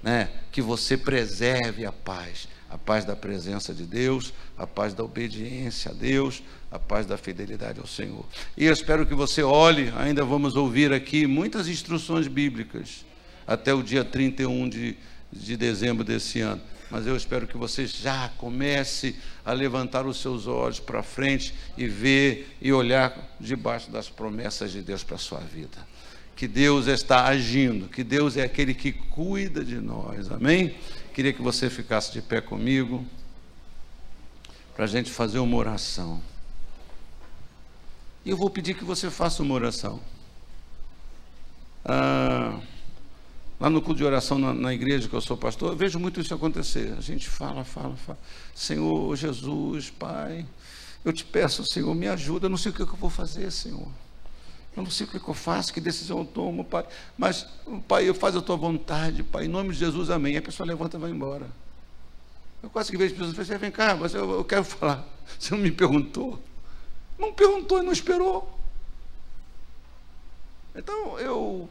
né? Que você preserve a paz, a paz da presença de Deus, a paz da obediência a Deus, a paz da fidelidade ao Senhor. E eu espero que você olhe, ainda vamos ouvir aqui muitas instruções bíblicas até o dia 31 de, de dezembro desse ano mas eu espero que você já comece a levantar os seus olhos para frente e ver e olhar debaixo das promessas de Deus para a sua vida. Que Deus está agindo, que Deus é aquele que cuida de nós, amém? Queria que você ficasse de pé comigo, para a gente fazer uma oração. E eu vou pedir que você faça uma oração. Ah, Lá no culto de oração na, na, igreja que eu sou pastor, eu vejo muito isso acontecer. A gente fala, fala, fala. Senhor Jesus, Pai, eu te peço, Senhor, me ajuda. Eu não sei o que eu vou fazer, Senhor. Não sei o que eu faço, que decisão eu tomo, Pai. Mas, Pai, eu faço a tua vontade, Pai. Em nome de Jesus, amém. E a pessoa levanta e vai embora. Eu quase que vejo pessoas e assim, vem cá, mas eu, eu quero falar. Você não me perguntou? Não perguntou e não esperou. Então, eu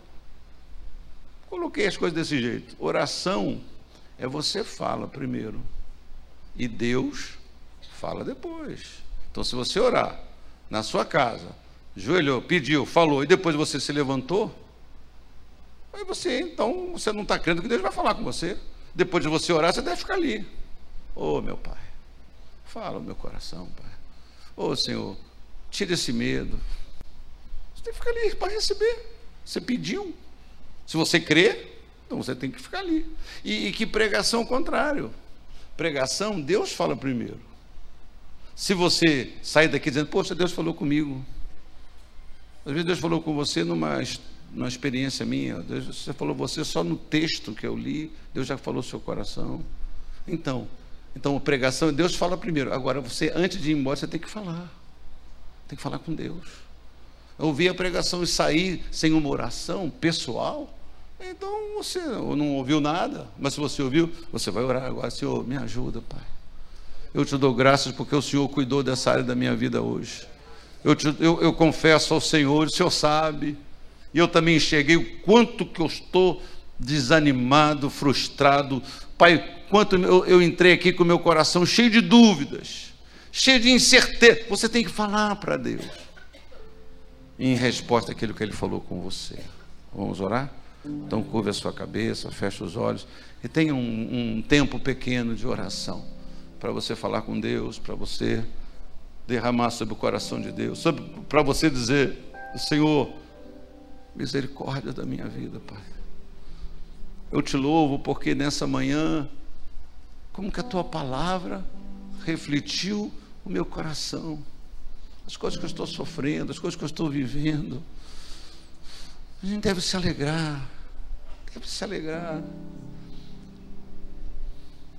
Coloquei as coisas desse jeito. Oração é você fala primeiro e Deus fala depois. Então, se você orar na sua casa, joelhou, pediu, falou e depois você se levantou, aí você, então, você não está crendo que Deus vai falar com você. Depois de você orar, você deve ficar ali. Ô oh, meu Pai, fala o meu coração, Pai. Ô oh, Senhor, tira esse medo. Você tem que ficar ali para receber. Você pediu. Se você crê, então você tem que ficar ali. E, e que pregação contrário. Pregação, Deus fala primeiro. Se você sair daqui dizendo, poxa, Deus falou comigo. Às vezes Deus falou com você numa, numa experiência minha. Deus, você falou você só no texto que eu li. Deus já falou seu coração. Então, então a pregação, Deus fala primeiro. Agora você, antes de ir embora, você tem que falar. Tem que falar com Deus ouvir a pregação e sair sem uma oração pessoal, então você não ouviu nada, mas se você ouviu, você vai orar agora, Senhor, me ajuda, Pai. Eu te dou graças porque o Senhor cuidou dessa área da minha vida hoje. Eu, te, eu, eu confesso ao Senhor, o Senhor sabe, e eu também enxerguei o quanto que eu estou desanimado, frustrado. Pai, quanto eu, eu entrei aqui com o meu coração cheio de dúvidas, cheio de incerteza. Você tem que falar para Deus em resposta àquilo que Ele falou com você. Vamos orar? Então curva a sua cabeça, feche os olhos e tenha um, um tempo pequeno de oração para você falar com Deus, para você derramar sobre o coração de Deus, para você dizer: Senhor, misericórdia da minha vida, Pai. Eu te louvo porque nessa manhã, como que a tua palavra refletiu o meu coração, as coisas que eu estou sofrendo, as coisas que eu estou vivendo. A gente deve se alegrar, deve se alegrar.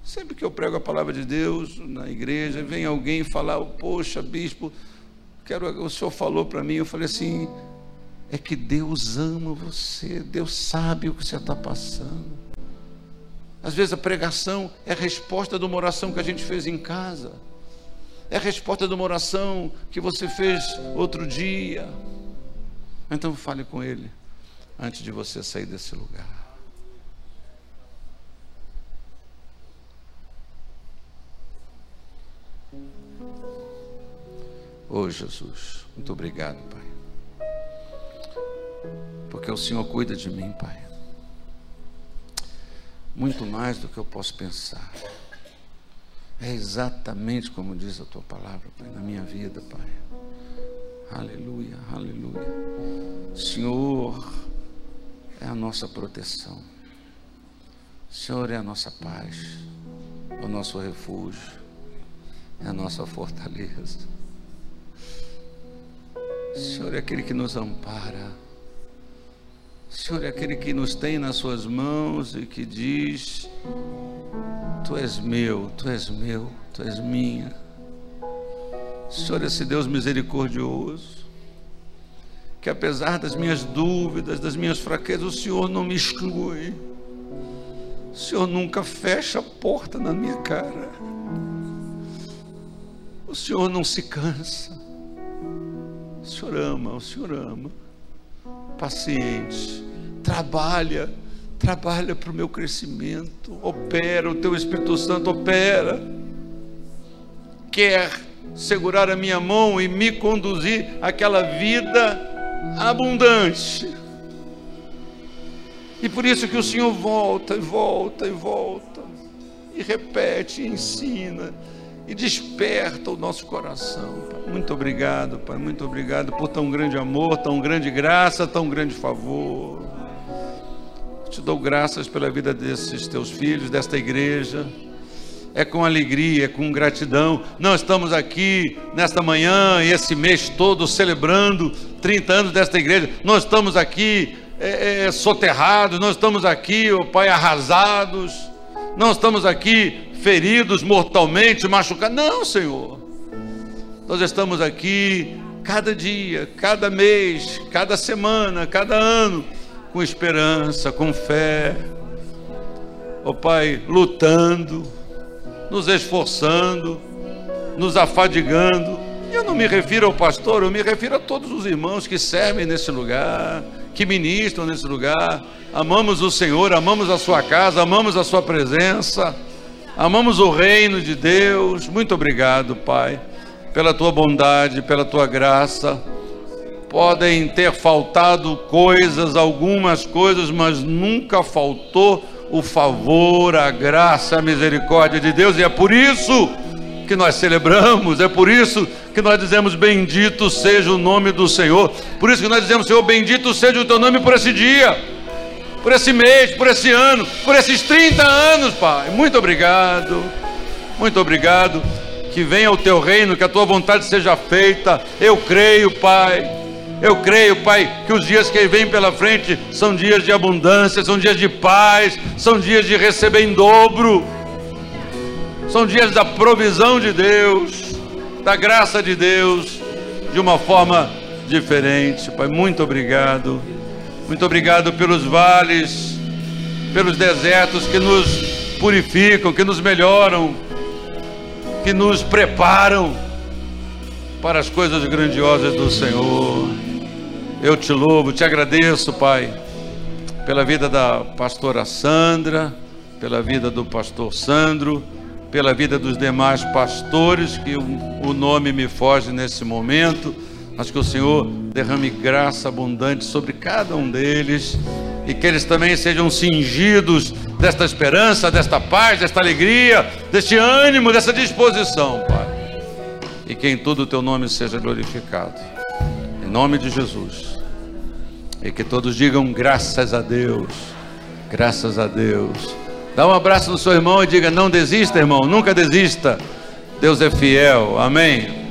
Sempre que eu prego a palavra de Deus na igreja, vem alguém falar, poxa, bispo, quero, o senhor falou para mim, eu falei assim, é que Deus ama você, Deus sabe o que você está passando. Às vezes a pregação é a resposta de uma oração que a gente fez em casa, é a resposta de uma oração que você fez outro dia. Então fale com Ele antes de você sair desse lugar. Oh Jesus, muito obrigado, Pai. Porque o Senhor cuida de mim, Pai. Muito mais do que eu posso pensar. É exatamente como diz a tua palavra, Pai, na minha vida, Pai. Aleluia, aleluia. Senhor é a nossa proteção. Senhor é a nossa paz, o nosso refúgio, é a nossa fortaleza. O Senhor é aquele que nos ampara. O Senhor é aquele que nos tem nas suas mãos e que diz: Tu és meu, tu és meu, tu és minha. O Senhor é esse Deus misericordioso, que apesar das minhas dúvidas, das minhas fraquezas, o Senhor não me exclui. O Senhor nunca fecha a porta na minha cara. O Senhor não se cansa. O Senhor ama, o Senhor ama. Paciente, trabalha, trabalha para o meu crescimento, opera, o teu Espírito Santo opera. Quer segurar a minha mão e me conduzir àquela vida abundante. E por isso que o Senhor volta e volta e volta, e repete, e ensina e desperta o nosso coração. Muito obrigado, Pai. Muito obrigado por tão grande amor, tão grande graça, tão grande favor. Te dou graças pela vida desses teus filhos, desta igreja. É com alegria, é com gratidão. Nós estamos aqui nesta manhã e esse mês todo celebrando 30 anos desta igreja. Nós estamos aqui é, é, soterrados, nós estamos aqui, oh, Pai, arrasados. Nós estamos aqui feridos mortalmente, machucados. Não, Senhor. Nós estamos aqui cada dia, cada mês, cada semana, cada ano, com esperança, com fé. Ó oh, Pai, lutando, nos esforçando, nos afadigando. Eu não me refiro ao pastor, eu me refiro a todos os irmãos que servem nesse lugar, que ministram nesse lugar. Amamos o Senhor, amamos a sua casa, amamos a sua presença. Amamos o reino de Deus. Muito obrigado, Pai, pela tua bondade, pela tua graça. Podem ter faltado coisas, algumas coisas, mas nunca faltou o favor, a graça, a misericórdia de Deus, e é por isso que nós celebramos, é por isso que nós dizemos: Bendito seja o nome do Senhor. Por isso que nós dizemos: Senhor, bendito seja o teu nome por esse dia por esse mês, por esse ano, por esses 30 anos, Pai. Muito obrigado, muito obrigado. Que venha o teu reino, que a tua vontade seja feita. Eu creio, Pai. Eu creio, Pai, que os dias que vêm pela frente são dias de abundância, são dias de paz, são dias de receber em dobro, são dias da provisão de Deus, da graça de Deus, de uma forma diferente. Pai, muito obrigado. Muito obrigado pelos vales, pelos desertos que nos purificam, que nos melhoram, que nos preparam para as coisas grandiosas do Senhor. Eu te louvo, te agradeço, Pai, pela vida da pastora Sandra, pela vida do pastor Sandro, pela vida dos demais pastores, que o nome me foge nesse momento, mas que o Senhor derrame graça abundante sobre cada um deles e que eles também sejam cingidos desta esperança, desta paz, desta alegria, deste ânimo, dessa disposição, Pai. E que em tudo o teu nome seja glorificado. Em nome de Jesus. E que todos digam graças a Deus. Graças a Deus. Dá um abraço no seu irmão e diga: Não desista, irmão, nunca desista. Deus é fiel. Amém.